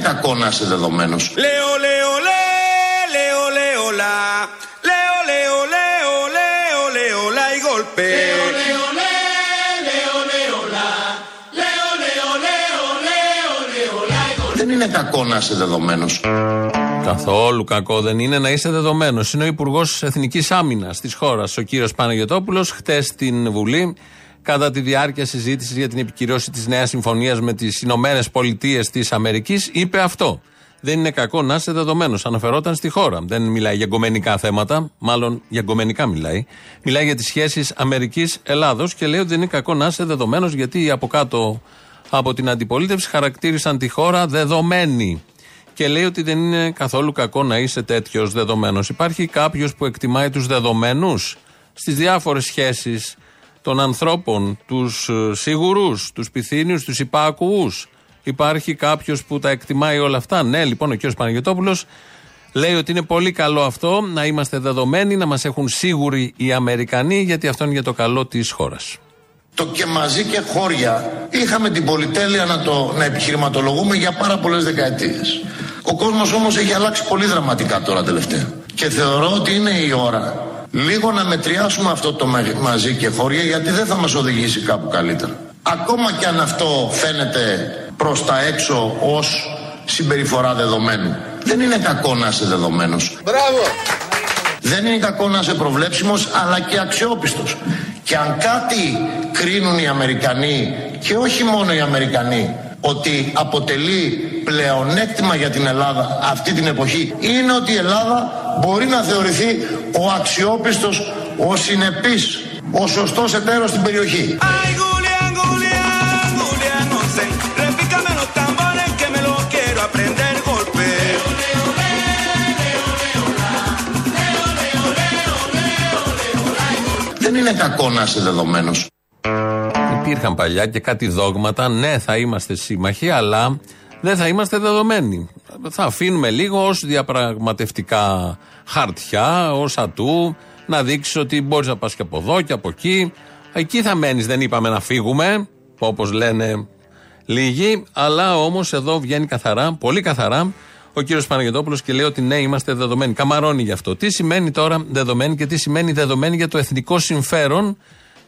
κακό να είσαι δεδομένος. Λέω, λέω, λέ, λέω, λέω, λα. Λέω, λέω, λέω, λέω, λέω, λα, η γολπέ. Λέω, λέω, λέ, λέω, λέω, λα. Λέω, λέω, λέω, λέω, λέω, λα, η γολπέ. Δεν είναι κακό να είσαι δεδομένος. Καθόλου κακό δεν είναι να είσαι δεδομένος. Είναι ο Υπουργός Εθνικής Άμυνας της χώρας, ο κύριος Παναγιοτόπουλος, χτες στην Βουλή, κατά τη διάρκεια συζήτησης για την επικυρώση της νέας συμφωνίας με τις Ηνωμένες Πολιτείες της Αμερικής, είπε αυτό. Δεν είναι κακό να είσαι δεδομένος. Αναφερόταν στη χώρα. Δεν μιλάει για γκομενικά θέματα, μάλλον για γκομενικά μιλάει. Μιλάει για τις σχέσεις Αμερική-Ελλάδο και λέει ότι δεν είναι κακό να είσαι δεδομένος γιατί από κάτω από την αντιπολίτευση χαρακτήρισαν τη χώρα δεδομένη και λέει ότι δεν είναι καθόλου κακό να είσαι τέτοιος δεδομένος. Υπάρχει κάποιος που εκτιμάει τους δεδομένους στις διάφορες σχέσεις των ανθρώπων, τους σίγουρους, τους πυθύνιους, τους υπάκουους. Υπάρχει κάποιος που τα εκτιμάει όλα αυτά; Ναι, λοιπόν, ο κ. Παναγιώτοπουλο λέει ότι είναι πολύ καλό αυτό να είμαστε δεδομένοι, να μας έχουν σίγουροι οι Αμερικανοί, γιατί αυτό είναι για το καλό της χώρας. Το και μαζί και χώρια είχαμε την πολυτέλεια να, το, να επιχειρηματολογούμε για πάρα πολλές δεκαετίες. Ο κόσμος όμως έχει αλλάξει πολύ δραματικά τώρα τελευταία. Και θεωρώ ότι είναι η ώρα λίγο να μετριάσουμε αυτό το μα- μαζί και χώρια γιατί δεν θα μας οδηγήσει κάπου καλύτερα. Ακόμα και αν αυτό φαίνεται προς τα έξω ως συμπεριφορά δεδομένου. Δεν είναι κακό να είσαι δεδομένος. Δεν είναι κακό να είσαι προβλέψιμος αλλά και αξιόπιστος. Και αν κάτι κρίνουν οι Αμερικανοί και όχι μόνο οι Αμερικανοί ότι αποτελεί πλεονέκτημα για την Ελλάδα αυτή την εποχή είναι ότι η Ελλάδα μπορεί να θεωρηθεί ο αξιόπιστος, ο συνεπής, ο σωστός εταίρος στην περιοχή. Ay, Julián, Julián, Julián, no sé. Repícame los tambores que me lo quiero aprender golpe. Δεν είναι κακό να είσαι δεδομένος. Υπήρχαν παλιά και κάτι δόγματα. Ναι, θα είμαστε σύμμαχοι, αλλά δεν θα είμαστε δεδομένοι. Θα αφήνουμε λίγο ως διαπραγματευτικά χαρτιά, ως ατού, να δείξεις ότι μπορείς να πας και από εδώ και από εκεί. Εκεί θα μένεις, δεν είπαμε να φύγουμε, όπως λένε λίγοι, αλλά όμως εδώ βγαίνει καθαρά, πολύ καθαρά, ο κύριος Παναγιώτοπουλος και λέει ότι ναι, είμαστε δεδομένοι. Καμαρώνει γι' αυτό. Τι σημαίνει τώρα δεδομένοι και τι σημαίνει δεδομένοι για το εθνικό συμφέρον.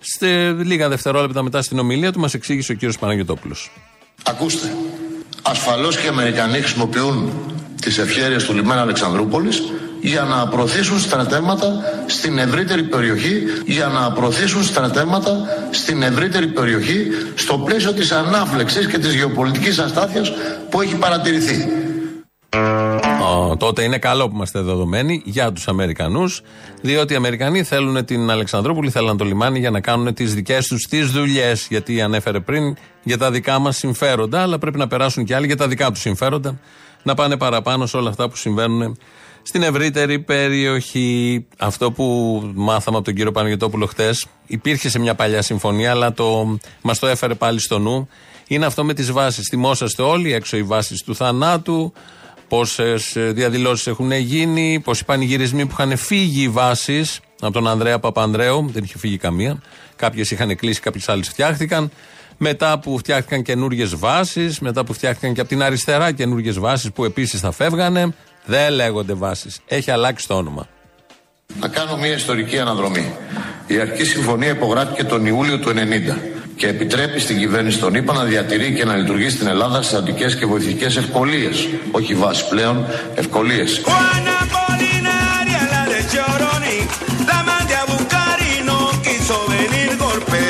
Σε λίγα δευτερόλεπτα μετά στην ομιλία του μας εξήγησε ο κύριος Παναγιώτοπουλος. Ακούστε, ασφαλώς και οι Αμερικανοί χρησιμοποιούν τις ευχέρειες του λιμένα Αλεξανδρούπολης για να προωθήσουν στρατεύματα στην ευρύτερη περιοχή, για να προωθήσουν στρατεύματα στην ευρύτερη περιοχή στο πλαίσιο της ανάφλεξης και της γεωπολιτικής αστάθειας που έχει παρατηρηθεί. Ω, τότε είναι καλό που είμαστε δεδομένοι για τους Αμερικανούς, διότι οι Αμερικανοί θέλουν την Αλεξανδρούπολη, θέλουν το λιμάνι για να κάνουν τις δικές τους τις δουλειές. Γιατί ανέφερε πριν για τα δικά μας συμφέροντα, αλλά πρέπει να περάσουν και άλλοι για τα δικά τους συμφέροντα, να πάνε παραπάνω σε όλα αυτά που συμβαίνουν στην ευρύτερη περιοχή. Αυτό που μάθαμε από τον κύριο Παναγιώτοπουλο χτες, υπήρχε σε μια παλιά συμφωνία, αλλά το, μας το έφερε πάλι στο νου. Είναι αυτό με τις βάσεις. Θυμόσαστε όλοι, έξω οι βάσεις του θανάτου, πόσες διαδηλώσεις έχουν γίνει, πόσοι πανηγυρισμοί που είχαν φύγει οι βάσεις από τον Ανδρέα Παπανδρέου, δεν είχε φύγει καμία. Κάποιες είχαν κλείσει, κάποιες άλλες φτιάχτηκαν. Μετά που φτιάχτηκαν καινούριε βάσεις, μετά που φτιάχτηκαν και από την αριστερά καινούριε βάσεις που επίσης θα φεύγανε, δεν λέγονται βάσεις. Έχει αλλάξει το όνομα. Να κάνω μια ιστορική αναδρομή. Η αρχική συμφωνία υπογράφηκε τον Ιούλιο του 1990 και επιτρέπει στην κυβέρνηση των ΗΠΑ να διατηρεί και να λειτουργεί στην Ελλάδα στρατιωτικέ και βοηθητικές ευκολίες. Όχι βάσει πλέον, ευκολίες. Juana Polinaria, la de Choroni, la mandé a buscar y no quiso venir golpe.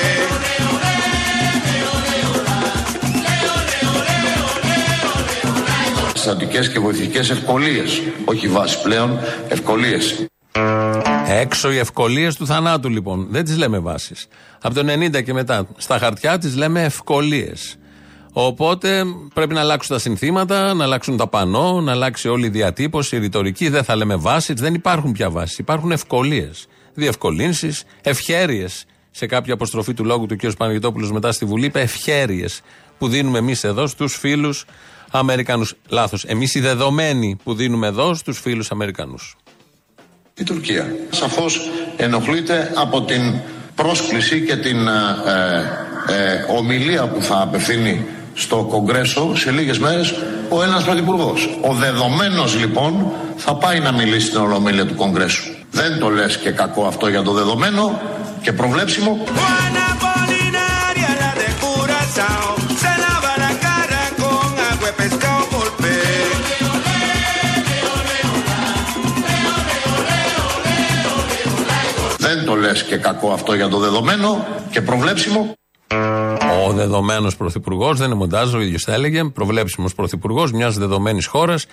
Στρατιωτικέ και βοηθητικές ευκολίες. Όχι βάσει πλέον, ευκολίες. Έξω οι ευκολίες του θανάτου λοιπόν. Δεν τις λέμε βάσεις. Από το 90 και μετά. Στα χαρτιά τις λέμε ευκολίες. Οπότε πρέπει να αλλάξουν τα συνθήματα, να αλλάξουν τα πανό, να αλλάξει όλη η διατύπωση, η ρητορική. Δεν θα λέμε βάσεις, δεν υπάρχουν πια βάσεις. Υπάρχουν ευκολίες. Διευκολύνσεις, ευχέρειες. Σε κάποια αποστροφή του λόγου του κ. Παναγιώτοπουλος μετά στη Βουλή είπε ευχέρειες που δίνουμε εμείς εδώ στους φίλους Αμερικανούς. Λάθος. Εμείς οι δεδομένοι που δίνουμε εδώ στους φίλους Αμερικανούς. Η Τουρκία. Σαφώς ενοχλείται από την πρόσκληση και την ε, ε, ομιλία που θα απευθύνει στο Κογκρέσο σε λίγες μέρες ο ένας πρωθυπουργός. Ο δεδομένος λοιπόν θα πάει να μιλήσει στην Ολομέλεια του Κογκρέσου. Δεν το λες και κακό αυτό για το δεδομένο και προβλέψιμο. Λες και κακό αυτό για το δεδομένο και προβλέψιμο. Ο δεδομένος πρωθυπουργός, δεν είναι μοντάζ, ο ίδιος θα έλεγε, προβλέψιμος πρωθυπουργός μιας δεδομένης χώρας.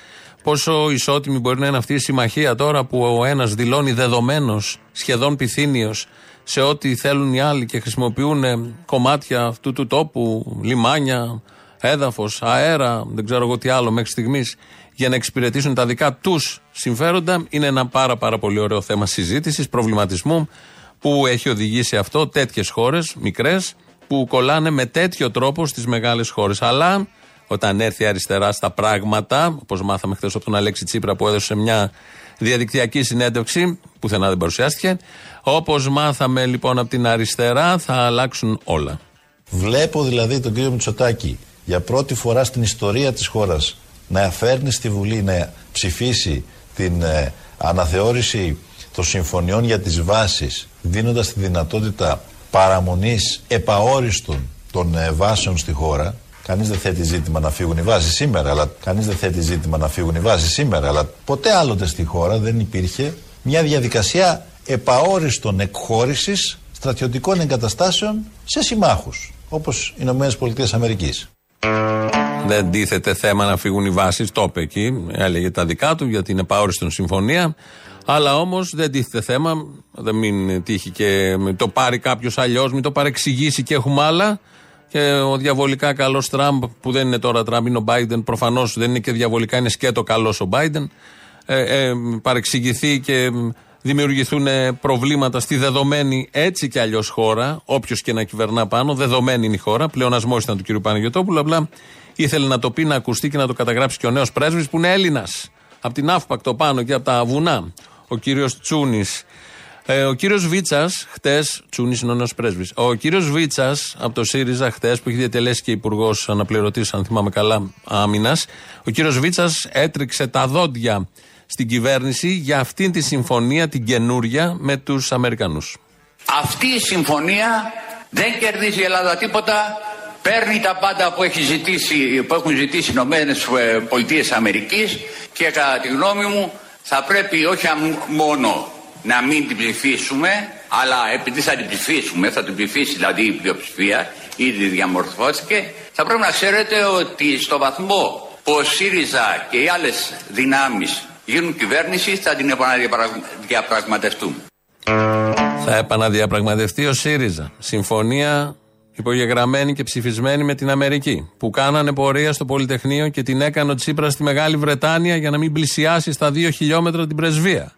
Πόσο ισότιμη μπορεί να είναι αυτή η συμμαχία τώρα που ο ένας δηλώνει δεδομένος, σχεδόν πυθύνιος, σε ό,τι θέλουν οι άλλοι και χρησιμοποιούν κομμάτια αυτού του τόπου, λιμάνια, έδαφος, αέρα, δεν ξέρω εγώ τι άλλο μέχρι στιγμής, για να εξυπηρετήσουν τα δικά τους συμφέροντα. Είναι ένα πάρα, πάρα πολύ ωραίο θέμα συζήτησης, προβληματισμού που έχει οδηγήσει αυτό τέτοιες χώρες, μικρές, που κολλάνε με τέτοιο τρόπο στις μεγάλες χώρες. Αλλά όταν έρθει αριστερά στα πράγματα, όπως μάθαμε χθες από τον Αλέξη Τσίπρα που έδωσε μια διαδικτυακή συνέντευξη, πουθενά δεν παρουσιάστηκε. Όπως μάθαμε λοιπόν από την αριστερά, θα αλλάξουν όλα. Βλέπω δηλαδή τον κύριο Μητσοτάκη για πρώτη φορά στην ιστορία της χώρας να φέρνει στη Βουλή να ψηφίσει την ε, αναθεώρηση των συμφωνιών για τις βάσεις δίνοντας τη δυνατότητα παραμονής επαόριστον των ε, βάσεων στη χώρα Κανείς δεν θέτει ζήτημα να φύγουν οι βάσεις σήμερα, αλλά κανείς δεν θέτει ζήτημα να φύγουν οι βάσεις σήμερα, αλλά ποτέ άλλοτε στη χώρα δεν υπήρχε μια διαδικασία επαόριστον εκχώρησης στρατιωτικών εγκαταστάσεων σε συμμάχους, όπως οι Ηνωμένες Πολιτείες Αμερικής. Δεν τίθεται θέμα να φύγουν οι βάσεις, το είπε εκεί, έλεγε τα δικά του για την επαόριστον συμφωνία. Αλλά όμως δεν τίθεται θέμα, δεν μην τύχει και το πάρει κάποιος αλλιώς, μην το παρεξηγήσει και έχουμε άλλα. Και ο διαβολικά καλός Τραμπ, που δεν είναι τώρα Τραμπ, είναι ο Biden, προφανώς δεν είναι και διαβολικά, είναι σκέτο καλός ο Biden, ε, ε, παρεξηγηθεί και δημιουργηθούν προβλήματα στη δεδομένη έτσι κι αλλιώς χώρα, όποιος και να κυβερνά πάνω, δεδομένη είναι η χώρα. Πλεονασμός ήταν του κ. Παναγιοτόπουλου, απλά ήθελε να το πει, να ακουστεί και να το καταγράψει και ο νέος πρέσβης που είναι Έλληνας. Από την Αύπακτο πάνω και από τα βουνά. Ο κύριος Τσούνης. Ε, ο κύριος Βίτσας, χτες, Τσούνης είναι ο νέος πρέσβης. Ο κύριος Βίτσας από το ΣΥΡΙΖΑ, χτες, που έχει διατελέσει και υπουργός αναπληρωτής, αν θυμάμαι καλά, άμυνας. Ο κύριος Βίτσας έτριξε τα δόντια στην κυβέρνηση για αυτήν τη συμφωνία, την καινούρια, με τους Αμερικανούς. Αυτή η συμφωνία δεν κερδίζει η Ελλάδα τίποτα. Παίρνει τα πάντα που, έχει ζητήσει, που έχουν ζητήσει οι Ηνωμένες Πολιτείες Αμερικής και κατά τη γνώμη μου θα πρέπει όχι μόνο να μην την ψηφίσουμε, αλλά επειδή θα την ψηφίσουμε, θα την ψηφίσει δηλαδή η πλειοψηφία, ήδη διαμορφώθηκε, θα πρέπει να ξέρετε ότι στο βαθμό που ο ΣΥΡΙΖΑ και οι άλλες δυνάμεις γίνουν κυβέρνηση θα την επαναδιαπραγματευτούν. Θα επαναδιαπραγματευτεί ο ΣΥΡΙΖΑ. Συμφωνία υπογεγραμμένη και ψηφισμένη με την Αμερική. Που κάνανε πορεία στο Πολυτεχνείο και την έκανε ο Τσίπρας στη Μεγάλη Βρετάνια για να μην πλησιάσει στα δύο χιλιόμετρα την πρεσβεία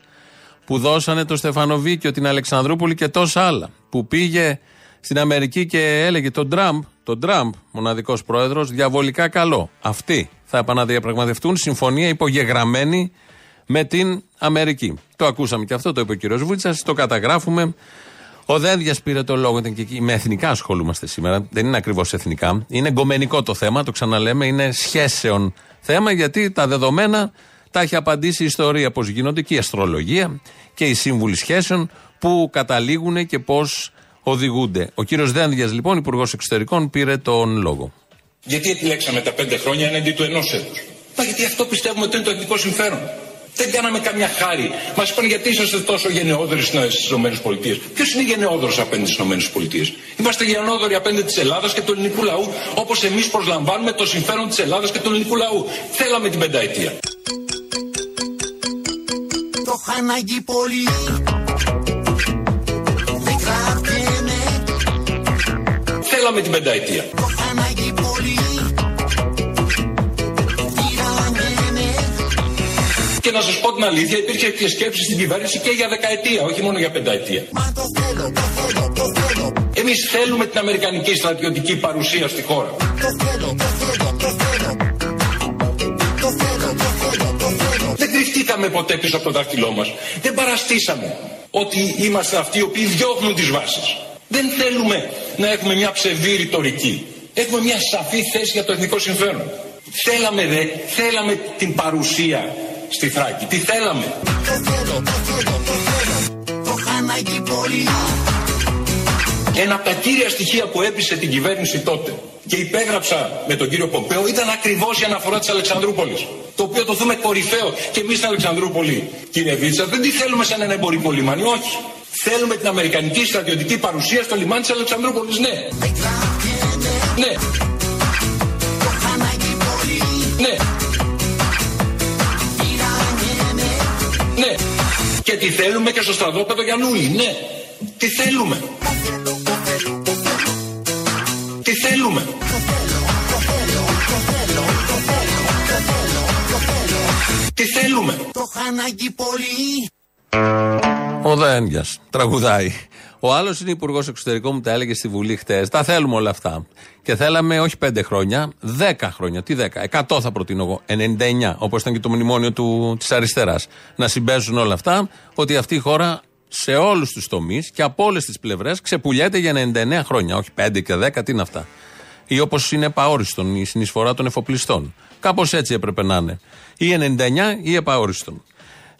που δώσανε το Στεφανοβίκιο, την Αλεξανδρούπολη και τόσα άλλα. Που πήγε στην Αμερική και έλεγε τον Τραμπ, τον Τραμπ, μοναδικός πρόεδρος, διαβολικά καλό. Αυτοί θα επαναδιαπραγματευτούν συμφωνία υπογεγραμμένη με την Αμερική. Το ακούσαμε και αυτό, το είπε ο κύριος Βούτσας, το καταγράφουμε. Ο Δένδιας πήρε το λόγο, ήταν και εκεί. Με εθνικά ασχολούμαστε σήμερα. Δεν είναι ακριβώς εθνικά. Είναι εγκομενικό το θέμα, το ξαναλέμε. Είναι σχέσεων θέμα, γιατί τα δεδομένα τα έχει απαντήσει η ιστορία πώς γίνονται και η αστρολογία και οι σύμβουλοι σχέσεων που καταλήγουν και πώς οδηγούνται. Ο κύριος Δένδιας, λοιπόν, υπουργός εξωτερικών, πήρε τον λόγο. Γιατί επιλέξαμε τα πέντε χρόνια έναντι του ενός έτους; Μα γιατί αυτό πιστεύουμε ότι είναι το εθνικό συμφέρον. Δεν κάναμε καμιά χάρη. Μας είπαν γιατί είσαστε τόσο γενναιόδοροι στις ΗΠΑ. Ποιος είναι γενναιόδορο απέναντι στις ΗΠΑ. Είμαστε γενναιόδοροι απέναντι της Ελλάδας και του ελληνικού λαού, όπως εμείς προσλαμβάνουμε το συμφέρον της Ελλάδας και του ελληνικού λαού. Θέλαμε την πενταετία έχω ανάγκη πολύ Δεν κρατιέμαι Θέλαμε την πενταετία Και να σας πω την αλήθεια, υπήρχε και σκέψη στην κυβέρνηση και για δεκαετία, όχι μόνο για πενταετία. Μα το θέλω, το θέλω, το θέλω. Εμείς θέλουμε την αμερικανική στρατιωτική παρουσία στη χώρα. Το θέλω, το θέλω, το θέλω. κρυφτήκαμε ποτέ πίσω από το δάχτυλό μας. Δεν παραστήσαμε ότι είμαστε αυτοί οι οποίοι διώχνουν τις βάσεις. Δεν θέλουμε να έχουμε μια ψευδή ρητορική. Έχουμε μια σαφή θέση για το εθνικό συμφέρον. Θέλαμε δε, θέλαμε την παρουσία στη Θράκη. Τι θέλαμε. Ένα από τα κύρια στοιχεία που έπεισε την κυβέρνηση τότε και υπέγραψα με τον κύριο Πομπέο ήταν ακριβώς η αναφορά της Αλεξανδρούπολης. Το οποίο το δούμε κορυφαίο. Και εμείς στην Αλεξανδρούπολη, κύριε Βίτσα, δεν τη θέλουμε σαν ένα εμπορικό λιμάνι, όχι. Θέλουμε την Αμερικανική στρατιωτική παρουσία στο λιμάνι της Αλεξανδρούπολης, ναι. Ναι. Ναι. Ναι. Και τι θέλουμε και στο στρατόπεδο Γιαννούλη, ναι. Τι θέλουμε. Τι θέλουμε. Τι θέλουμε. Ο Δένδια τραγουδάει. Ο άλλος είναι υπουργός εξωτερικών, μου τα έλεγε στη Βουλή χτες. Τα θέλουμε όλα αυτά. Και θέλαμε όχι πέντε χρόνια, δέκα χρόνια. Τι δέκα, εκατό θα προτείνω εγώ. 99, όπως ήταν και το μνημόνιο της αριστεράς. Να συμπέσουν όλα αυτά, ότι αυτή η χώρα σε όλους τους τομείς και από όλες τις πλευρές ξεπουλιέται για 99 χρόνια. Όχι 5 και 10, τι είναι αυτά; Ή όπως είναι επαόριστον η συνεισφορά των εφοπλιστών. Κάπως έτσι έπρεπε να είναι. Ή 99 ή επαόριστον.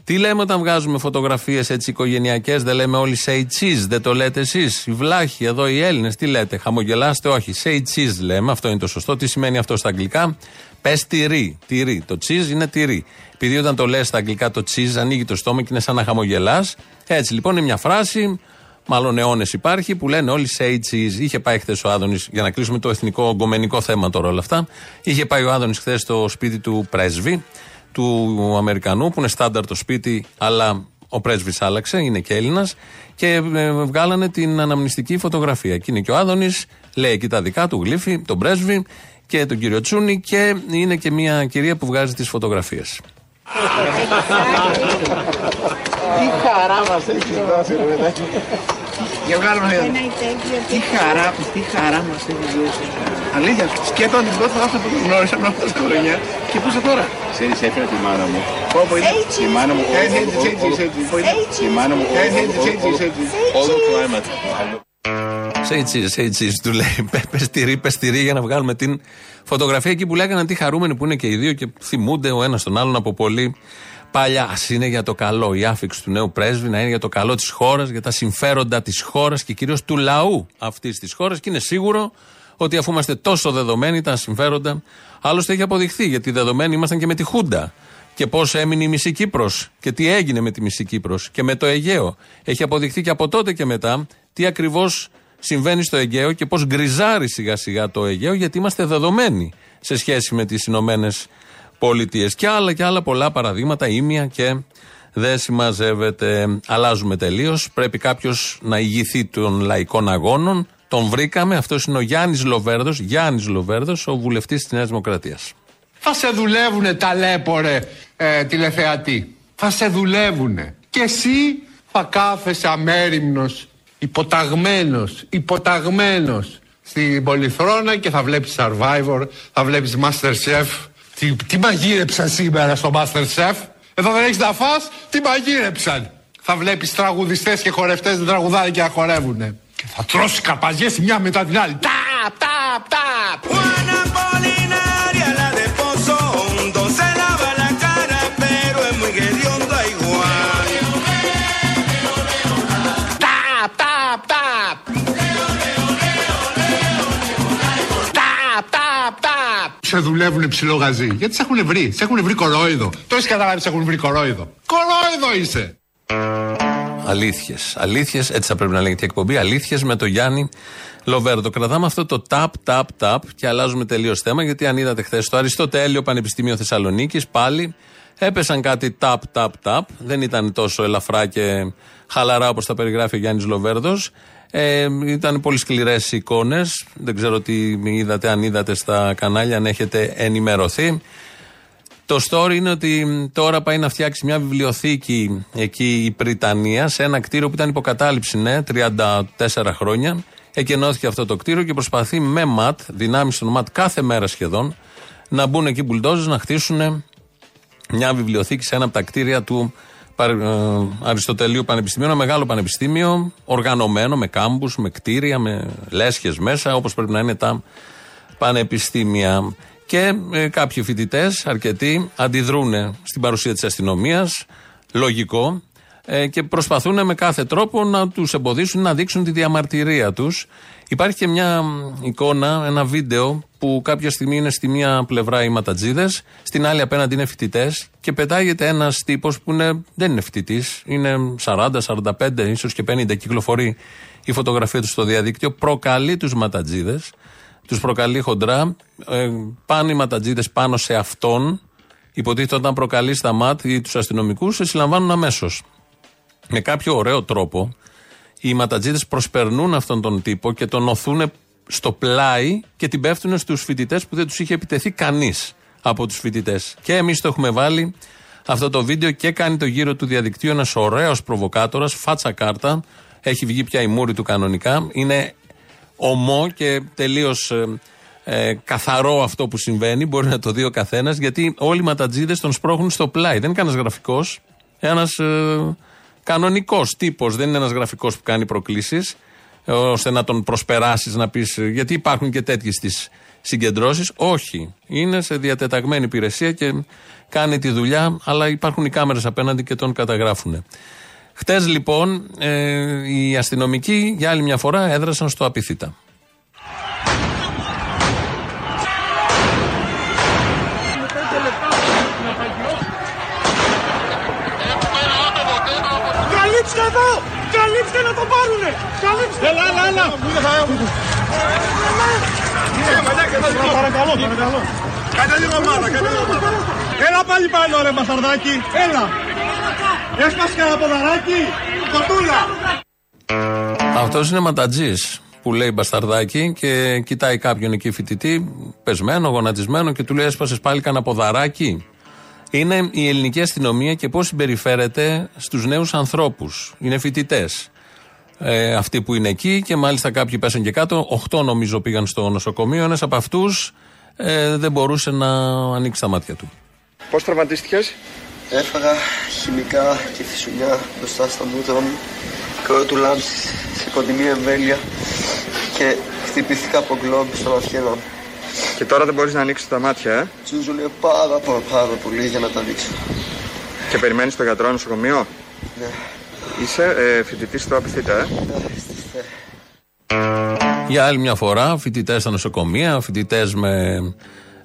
Τι λέμε όταν βγάζουμε φωτογραφίες έτσι οικογενειακές, δεν λέμε όλοι say cheese, δεν το λέτε εσείς. Οι βλάχοι, εδώ οι Έλληνες, τι λέτε, χαμογελάστε, όχι. Say cheese λέμε, αυτό είναι το σωστό. Τι σημαίνει αυτό στα αγγλικά, πες τυρί. Τυρί. Το cheese είναι τυρί. Επειδή όταν το λες στα αγγλικά το cheese ανοίγει το στόμα και είναι σαν να χαμογελάς. Έτσι λοιπόν είναι μια φράση, μάλλον αιώνες υπάρχει, που λένε όλοι say cheese. Είχε πάει χθες ο Άδωνης, για να κλείσουμε το εθνικό γκομενικό θέμα τώρα όλα αυτά. Είχε πάει ο Άδωνης χθες στο σπίτι του πρέσβη του Αμερικανού, που είναι στάνταρ το σπίτι, αλλά ο πρέσβης άλλαξε, είναι και Έλληνας, και ε, βγάλανε την αναμνηστική φωτογραφία. Και είναι και ο Άδωνης, λέει εκεί τα δικά του, γλύφει τον πρέσβη και τον κύριο Τσούνη, και είναι και μια κυρία που βγάζει τις φωτογραφίες. Τι χαρά μας έχει δώσει ρε παιδάκι. Για βγάλουμε εδώ. Τι χαρά, τι χαρά μας έχει δώσει. Αλήθεια, σκέτο την πρώτη φορά που γνώρισα με αυτά τα χρόνια και πού είσαι τώρα; Ξέρεις, έφερα τη μάνα μου. Πόπο είναι. Η μάνα μου. Έτσι, έτσι, έτσι, έτσι. Η μάνα μου. Έτσι, έτσι, έτσι, έτσι. All the climate. Say cheese, say cheese, του λέει. Πε τυρί, πες τυρί για να βγάλουμε την φωτογραφία εκεί που λέγανε τι χαρούμενοι που είναι και οι δύο και θυμούνται ο ένας τον άλλον από πολύ παλιά. Α είναι για το καλό. Η άφηξη του νέου πρέσβη να είναι για το καλό της χώρας, για τα συμφέροντα της χώρας και κυρίως του λαού αυτής της χώρας. Και είναι σίγουρο ότι αφού είμαστε τόσο δεδομένοι, τα συμφέροντα. Άλλωστε έχει αποδειχθεί, γιατί δεδομένοι ήμασταν και με τη Χούντα. Και πώς έμεινε η μισή Κύπρος και τι έγινε με τη μισή Κύπρος και με το Αιγαίο. Έχει αποδειχθεί και από τότε και μετά τι ακριβώς συμβαίνει στο Αιγαίο και πώς γκριζάρει σιγά σιγά το Αιγαίο, γιατί είμαστε δεδομένοι σε σχέση με τις Ηνωμένες Πολιτείε. Και άλλα και άλλα πολλά παραδείγματα, ήμια και δεν συμμαζεύεται. Αλλάζουμε τελείως. Πρέπει κάποιος να ηγηθεί των λαϊκών αγώνων. Τον βρήκαμε. Αυτός είναι ο Γιάννης Λοβέρδος. Γιάννης Λοβέρδος, ο βουλευτής της Νέας Δημοκρατίας. Θα σε δουλεύουνε ταλέπορε ε, τηλεθεατή. Θα σε δουλεύουνε. Και εσύ θα κάθεσαι αμέριμνος, υποταγμένος, υποταγμένος στην πολυθρόνα και θα βλέπεις Survivor, θα βλέπεις Masterchef. Τι, τι μαγείρεψαν σήμερα στο Masterchef; Εδώ δεν έχεις να φας, τι μαγείρεψαν; Θα βλέπεις τραγουδιστές και χορευτές να τραγουδάνε και να χορεύουνε. Και θα τρώσει καρπαζιές η μια μετά την άλλη. Σε δουλεύουνε ψιλογαζί. Γιατί σε έχουν βρει. Σε έχουν βρει κορόιδο. Το έχεις καταλάβει, σε έχουν βρει κορόιδο. Κορόιδο είσαι. Αλήθειες. Αλήθειες, έτσι θα πρέπει να λέγεται η εκπομπή. Αλήθειες με το Γιάννη Λοβέρδο. Κρατάμε αυτό το tap, tap, tap και αλλάζουμε τελείως θέμα. Γιατί αν είδατε χθες στο Αριστοτέλειο Πανεπιστήμιο Θεσσαλονίκης, πάλι έπεσαν κάτι tap, tap, tap. Δεν ήταν τόσο ελαφρά και χαλαρά όπως τα περιγράφει ο Γιάννης Λοβέρδος. Ε, ήταν πολύ σκληρές εικόνες. Δεν ξέρω τι είδατε, αν είδατε στα κανάλια, αν έχετε ενημερωθεί. Το story είναι ότι τώρα πάει να φτιάξει μια βιβλιοθήκη εκεί η Βρυτανία σε ένα κτίριο που ήταν υποκατάληψη, ναι, 34 χρόνια. Εκενώθηκε αυτό το κτίριο και προσπαθεί με ΜΑΤ, δυνάμεις των ΜΑΤ κάθε μέρα σχεδόν, να μπουν εκεί μπουλντόζες να χτίσουν μια βιβλιοθήκη σε ένα από τα κτίρια του Παρ- ε, Αριστοτελείου Πανεπιστημίου, ένα μεγάλο πανεπιστήμιο, οργανωμένο με κάμπους, με κτίρια, με λέσχες μέσα, όπως πρέπει να είναι τα πανεπιστήμια. Και ε, κάποιοι φοιτητές, αρκετοί, αντιδρούν στην παρουσία της αστυνομίας. Λογικό. Ε, και προσπαθούν με κάθε τρόπο να τους εμποδίσουν να δείξουν τη διαμαρτυρία τους. Υπάρχει και μια μ, εικόνα, ένα βίντεο που κάποια στιγμή είναι στη μία πλευρά οι ματατζίδες, στην άλλη απέναντι είναι φοιτητές και πετάγεται ένας τύπος που είναι, δεν είναι φοιτητής, είναι 40, 45, ίσως και 50, κυκλοφορεί η φωτογραφία του στο διαδίκτυο, προκαλεί τους ματατζίδες, τους προκαλεί χοντρά, ε, πάνε οι ματατζίδες πάνω σε αυτόν, υποτίθεται όταν προκαλεί στα ΜΑΤ ή τους αστυνομικούς, σε συλλαμβάνουν αμέσως. Με κάποιο ωραίο τρόπο, οι ματατζίδες προσπερνούν αυτόν τον τύπο και τον οθούν στο πλάι και την πέφτουν στους φοιτητές που δεν τους είχε επιτεθεί κανείς από τους φοιτητές. Και εμείς το έχουμε βάλει αυτό το βίντεο και κάνει το γύρο του διαδικτύου ένας ωραίος προβοκάτορας, φάτσα κάρτα. Έχει βγει πια η μούρη του κανονικά. Είναι ομό και τελείως ε, καθαρό αυτό που συμβαίνει. Μπορεί να το δει ο καθένας, γιατί όλοι οι ματατζίδες τον σπρώχνουν στο πλάι. Δεν είναι κανένας γραφικός. Ένας ε, κανονικός τύπος. Δεν είναι ένας γραφικός που κάνει προκλήσεις ώστε να τον προσπεράσεις να πεις. Γιατί υπάρχουν και τέτοιες στι συγκεντρώσεις. Όχι. Είναι σε διατεταγμένη υπηρεσία και κάνει τη δουλειά, αλλά υπάρχουν οι κάμερες απέναντι και τον καταγράφουν. Χτες λοιπόν ε, οι αστυνομικοί για άλλη μια φορά έδρασαν στο απειθήτα. Καλύψτε να το πάρουνε! Καλύψτε! Έλα, έλα, έλα! Παρακαλώ, παρακαλώ. Κάντε λίγο μάνα, κάντε λίγο μάνα. Έλα πάλι πάνω ρε μπασταρδάκι, έλα. Έσπασε κανένα ποδαράκι, κοτούλα. Αυτός είναι ματατζής που λέει μπασταρδάκι και κοιτάει κάποιον εκεί φοιτητή, πεσμένο, γονατισμένο και του λέει: Έσπασες πάλι κανένα ποδαράκι; Είναι η ελληνική αστυνομία και πώς συμπεριφέρεται στους νέους ανθρώπους. Είναι φοιτητές. Ε, αυτοί που είναι εκεί και μάλιστα κάποιοι πέσαν και κάτω. Οχτώ νομίζω πήγαν στο νοσοκομείο. Ένας από αυτούς ε, δεν μπορούσε να ανοίξει τα μάτια του. Πώς τραυματίστηκες, Έφαγα χημικά και φυσουλιά μπροστά στα μούτρα μου. Κρόο του λάμψης σε κοντινή εμβέλεια και χτυπήθηκα από γκλόμπ στα μαθιέλα μου. Και τώρα δεν μπορείς να ανοίξεις τα μάτια, ε. Τσούζουλε πάρα, πάρα, πάρα πολύ για να τα ανοίξω. Και περιμένεις το γιατρό νοσοκομείο; Ναι, Είσαι ε, φοιτητής στο Απιθύτα, ε. ναι, στη θε. Για άλλη μια φορά, φοιτητές στα νοσοκομεία, φοιτητές με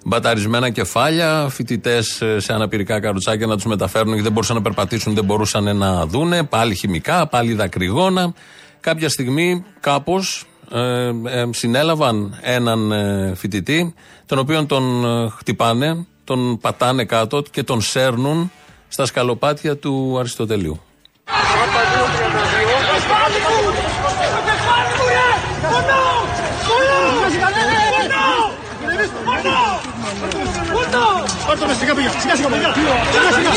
μπαταρισμένα κεφάλια, φοιτητές σε αναπηρικά καρουτσάκια να τους μεταφέρουν γιατί δεν μπορούσαν να περπατήσουν, δεν μπορούσαν να δούνε. Πάλι χημικά, πάλι δακρυγόνα. Κάποια στιγμή, κάπως, ε, ε, συνέλαβαν έναν ε, φοιτητή, τον οποίο τον ε, χτυπάνε, τον πατάνε κάτω και τον σέρνουν στα σκαλοπάτια του Αριστοτελείου. Πάρτε με σιγά παιδιά, σιγά σιγά παιδιά. Σιγά σιγά.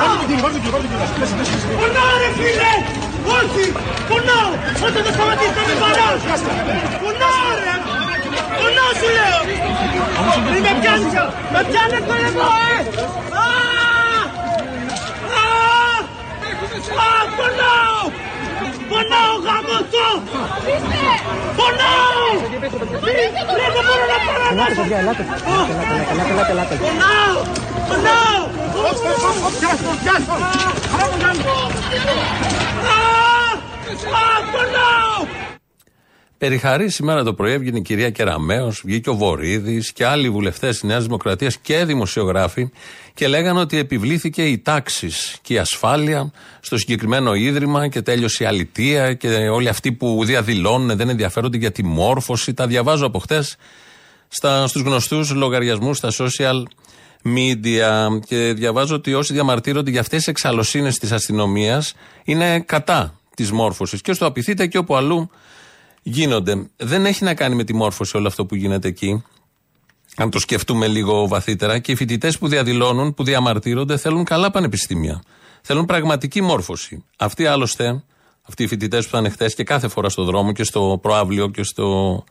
Πάρτε το κύριο, πάρτε το κύριο, πάρτε το κύριο. Πονάω ρε φίλε! Όχι! Πονάω! Όταν το σταματήσει θα με παράς! Πονάω ρε! Πονάω σου λέω! Μην με πιάνεις! Με πιάνεις το εδώ, ε! Α! Α! Α! Πονάω! Πονάω γάμος το! Πονάω! Ρε δεν μπορώ να παραδώσω! Πονάω! Πονάω! Πιάστο, πιάστο! Α! Α! Πονάω! Περιχαρή σήμερα το πρωί έβγαινε η κυρία Κεραμέο, βγήκε ο Βορύδης και άλλοι βουλευτές της Νέας Δημοκρατίας και δημοσιογράφοι και λέγανε ότι επιβλήθηκε η τάξης και η ασφάλεια στο συγκεκριμένο ίδρυμα και τέλειωσε η αλητεία και όλοι αυτοί που διαδηλώνουν δεν ενδιαφέρονται για τη μόρφωση. Τα διαβάζω από χτες στους γνωστούς λογαριασμούς στα social media και διαβάζω ότι όσοι διαμαρτύρονται για αυτές τις εξαλωσίνες της αστυνομίας είναι κατά της μόρφωσης και στο απειθείτε και όπου αλλού γίνονται. Δεν έχει να κάνει με τη μόρφωση όλο αυτό που γίνεται εκεί. Αν το σκεφτούμε λίγο βαθύτερα, και οι φοιτητές που διαδηλώνουν, που διαμαρτύρονται, θέλουν καλά πανεπιστήμια. Θέλουν πραγματική μόρφωση. Αυτοί άλλωστε, αυτοί οι φοιτητές που ήταν χθες και κάθε φορά στο δρόμο και στο προάβλιο και στο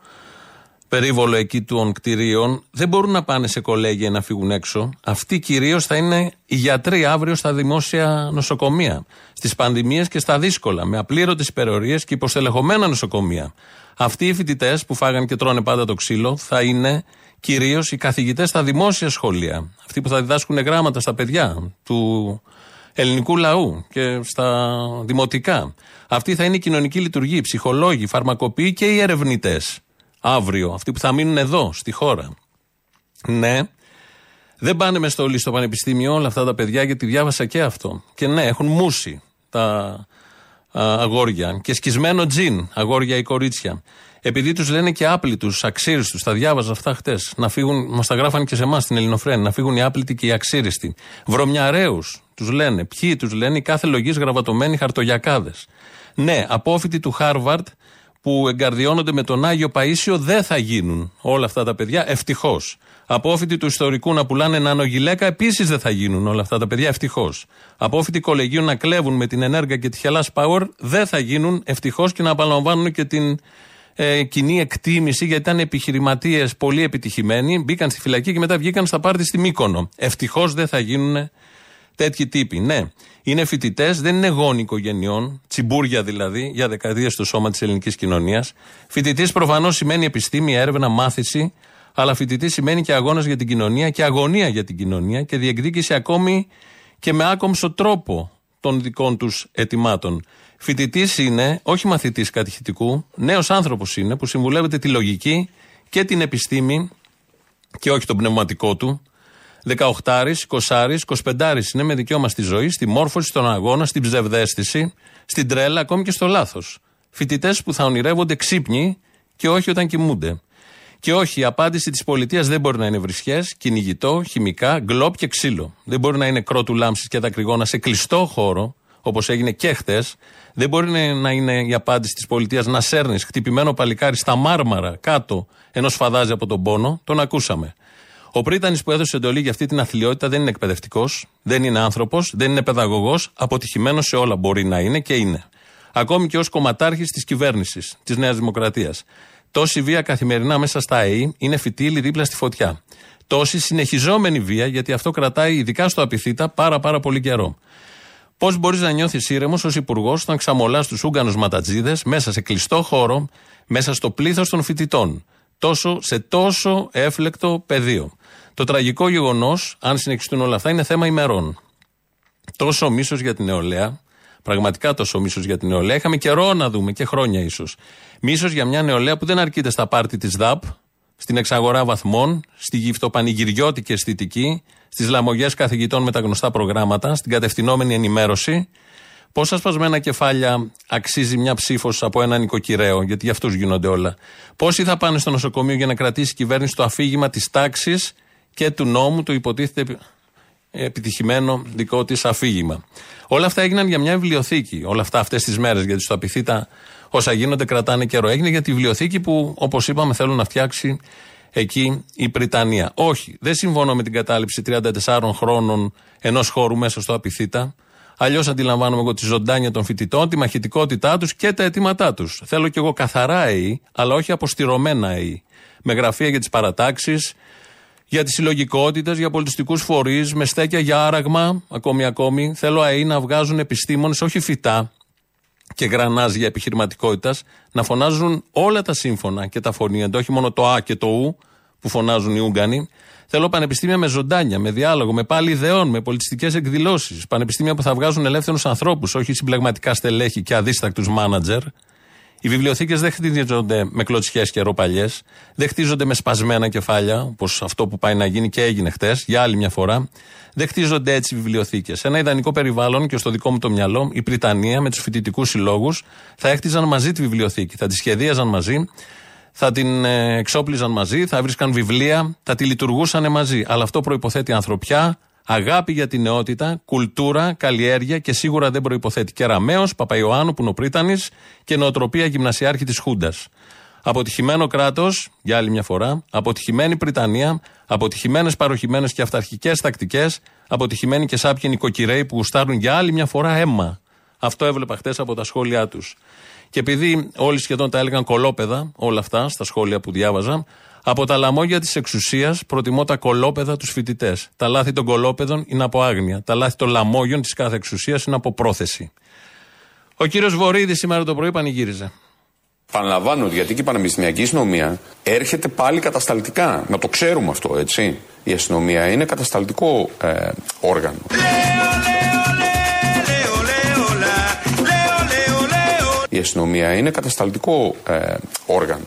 περίβολο εκεί των κτηρίων, δεν μπορούν να πάνε σε κολέγια να φύγουν έξω. Αυτοί κυρίως θα είναι οι γιατροί αύριο στα δημόσια νοσοκομεία, στις πανδημίες και στα δύσκολα, με απλήρωτες υπερορίες και υποστελεχωμένα νοσοκομεία. Αυτοί οι φοιτητές που φάγαν και τρώνε πάντα το ξύλο θα είναι κυρίως οι καθηγητές στα δημόσια σχολεία. Αυτοί που θα διδάσκουν γράμματα στα παιδιά του ελληνικού λαού και στα δημοτικά. Αυτοί θα είναι οι κοινωνικοί λειτουργοί, οι ψυχολόγοι, οι φαρμακοποιοί και οι ερευνητές. Αύριο, αυτοί που θα μείνουν εδώ, στη χώρα. Ναι, δεν πάνε με στολή στο πανεπιστήμιο όλα αυτά τα παιδιά, γιατί διάβασα και αυτό. Και ναι, έχουν μουσι τα α, αγόρια και σκισμένο τζιν, αγόρια ή κορίτσια. Επειδή τους λένε και άπλητου, αξίριστου, τα διάβαζα αυτά χτες. Να φύγουν, μας τα γράφαν και σε εμάς στην Ελληνοφρένη, να φύγουν οι άπλητοι και οι αξίριστοι. Βρωμιαρέους τους λένε. Ποιοι τους λένε, οι κάθε λογής γραβατωμένοι χαρτογιακάδες. Ναι, απόφοιτοι του Χάρβαρτ που εγκαρδιώνονται με τον Άγιο Παίσιο δεν θα γίνουν όλα αυτά τα παιδιά, ευτυχώς. Απόφοιτοι του ιστορικού να πουλάνε νανογυλαίκα επίσης δεν θα γίνουν όλα αυτά τα παιδιά, ευτυχώς. Απόφοιτοι κολεγίου να κλέβουν με την ενέργεια και τη Χελά Power δεν θα γίνουν, ευτυχώς και να απαλαμβάνουν και την ε, κοινή εκτίμηση γιατί ήταν επιχειρηματίες πολύ επιτυχημένοι, μπήκαν στη φυλακή και μετά βγήκαν στα πάρτι στη Μύκονο. Ευτυχώς δεν θα γίνουν τέτοιοι τύποι. Ναι, είναι φοιτητές, δεν είναι γόνοι οικογενειών, τσιμπούρια δηλαδή, για δεκαετίες στο σώμα της ελληνικής κοινωνίας. Φοιτητής προφανώς σημαίνει επιστήμη, έρευνα, μάθηση, αλλά φοιτητής σημαίνει και αγώνας για την κοινωνία και αγωνία για την κοινωνία και διεκδίκηση ακόμη και με άκομψο τρόπο των δικών τους ετοιμάτων. Φοιτητής είναι, όχι μαθητής κατηχητικού, νέος άνθρωπος είναι που συμβουλεύεται τη λογική και την επιστήμη και όχι τον πνευματικό του. 18, 20, 25 είναι με δικαίωμα στη ζωή, στη μόρφωση, στον αγώνα, στην ψευδέστηση, στην τρέλα, ακόμη και στο λάθος. Φοιτητές που θα ονειρεύονται ξύπνοι και όχι όταν κοιμούνται. Και όχι, η απάντηση της πολιτείας δεν μπορεί να είναι βρισχές, κυνηγητό, χημικά, γκλόπ και ξύλο. Δεν μπορεί να είναι κρότου λάμψης και δακρυγόνα σε κλειστό χώρο, όπως έγινε και χτε. Δεν μπορεί να είναι η απάντηση της πολιτείας να σέρνεις χτυπημένο παλικάρι στα μάρμαρα κάτω ενώ σφαδάζει από τον πόνο. Τον ακούσαμε. Ο Πρίτανης που έδωσε εντολή για αυτή την αθλειότητα δεν είναι εκπαιδευτικός, δεν είναι άνθρωπος, δεν είναι παιδαγωγός, αποτυχημένος σε όλα μπορεί να είναι και είναι. Ακόμη και ως κομματάρχης της κυβέρνησης της Νέας Δημοκρατίας. Τόση βία καθημερινά μέσα στα ΑΕΗ είναι φυτίλη δίπλα στη φωτιά. Τόση συνεχιζόμενη βία, γιατί αυτό κρατάει ειδικά στο απειθήτα πάρα πάρα πολύ καιρό. Πώς μπορείς να νιώθεις ήρεμος ως υπουργός όταν ξαμολάς τους Ούγκανους ματατζίδες μέσα σε κλειστό χώρο, μέσα στο πλήθος των φοιτητών. Τόσο, σε τόσο έφλεκτο πεδίο; Το τραγικό γεγονός, αν συνεχιστούν όλα αυτά, είναι θέμα ημερών. Τόσο μίσος για την νεολαία, πραγματικά τόσο μίσος για την νεολαία, είχαμε καιρό να δούμε και χρόνια ίσως. Μίσος για μια νεολαία που δεν αρκείται στα πάρτι της ΔΑΠ, στην εξαγορά βαθμών, στη γυφτοπανηγυριώτικη αισθητική, στις λαμογέ καθηγητών με τα γνωστά προγράμματα, στην κατευθυνόμενη ενημέρωση. Πόσα σπασμένα κεφάλια αξίζει μια ψήφος από έναν νοικοκυρέο, γιατί για αυτούς γίνονται όλα. Πόσοι θα πάνε στο νοσοκομείο για να κρατήσει η κυβέρνηση το αφήγημα της τάξης και του νόμου, το υποτίθεται επιτυχημένο δικό της αφήγημα. Όλα αυτά έγιναν για μια βιβλιοθήκη. Όλα αυτά αυτές τις μέρες, γιατί στο απειθήτα όσα γίνονται κρατάνε καιρό. Έγινε για τη βιβλιοθήκη που, όπως είπαμε, θέλουν να φτιάξει εκεί η Πριτανία. Όχι, δεν συμφωνώ με την κατάληψη 34 χρόνων ενός χώρου μέσα στο απειθήτα. Αλλιώς αντιλαμβάνομαι εγώ τη ζωντάνια των φοιτητών, τη μαχητικότητά τους και τα αιτήματά τους. Θέλω κι εγώ καθαρά ΑΕΗ, αλλά όχι αποστηρωμένα ΑΕΗ. Με γραφεία για τις παρατάξεις, για τις συλλογικότητες, για πολιτιστικούς φορείς, με στέκια για άραγμα, ακόμη ακόμη. Θέλω ΑΕΗ να βγάζουν επιστήμονες, όχι φυτά και γρανάζια επιχειρηματικότητας, να φωνάζουν όλα τα σύμφωνα και τα φωνήεντα, όχι μόνο το Α και το Ου που φωνάζουν οι Ούγγανοι. Θέλω πανεπιστήμια με ζωντάνια, με διάλογο, με πάλι ιδεών, με πολιτιστικές εκδηλώσεις. Πανεπιστήμια που θα βγάζουν ελεύθερους ανθρώπους, όχι συμπλεγματικά στελέχη και αδίστακτους μάνατζερ. Οι βιβλιοθήκες δεν χτίζονται με κλωτσιές και ροπαλιέ, δεν χτίζονται με σπασμένα κεφάλια, όπως αυτό που πάει να γίνει και έγινε χτες, για άλλη μια φορά. Δεν χτίζονται έτσι οι βιβλιοθήκες. Σε ένα ιδανικό περιβάλλον και στο δικό μου το μυαλό, η Πριτανία με τους φοιτητικούς συλλόγους θα έχτιζαν μαζί τη βιβλιοθήκη, θα τη σχεδίαζαν μαζί, θα την ε, εξόπλιζαν μαζί, θα βρίσκαν βιβλία, θα τη λειτουργούσαν μαζί. Αλλά αυτό προποθέτει ανθρωπιά, αγάπη για την νεότητα, κουλτούρα, καλλιέργεια και σίγουρα δεν προποθέτει Κεραμαίο, Παπαϊωάννου που είναι ο Πρίτανης και νοοτροπία γυμνασιάρχη της Χούντας. Αποτυχημένο κράτος, για άλλη μια φορά, αποτυχημένη Πριτανία, αποτυχημένες παροχημένες και αυταρχικές τακτικές, αποτυχημένοι και σάπιοι νοικοκυρέοι που γουστάρουν για άλλη μια φορά αίμα. Αυτό έβλεπα χτε από τα σχόλιά τους. Και επειδή όλοι σχεδόν τα έλεγαν κολόπεδα, όλα αυτά στα σχόλια που διάβαζα, από τα λαμόγια της εξουσίας προτιμώ τα κολόπεδα τους φοιτητές. Τα λάθη των κολόπεδων είναι από άγνοια. Τα λάθη των λαμόγιων της κάθε εξουσίας είναι από πρόθεση. Ο κύριος Βορύδης σήμερα το πρωί πανηγύριζε. Παναλαμβάνω ότι γιατί και η Πανεπιστημιακή Αστυνομία έρχεται πάλι κατασταλτικά. Να το ξέρουμε αυτό, έτσι. Η αστυνομία είναι κατασταλτικό ε, όργανο. Η αστυνομία είναι κατασταλτικό ε, όργανο.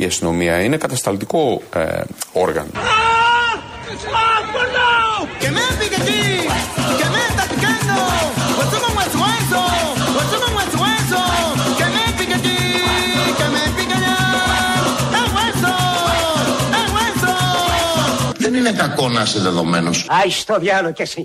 Η αστυνομία είναι κατασταλτικό ε, όργανο. Δεν είναι κακό να είσαι δεδομένος. Άι στο διάλογο κι εσύ.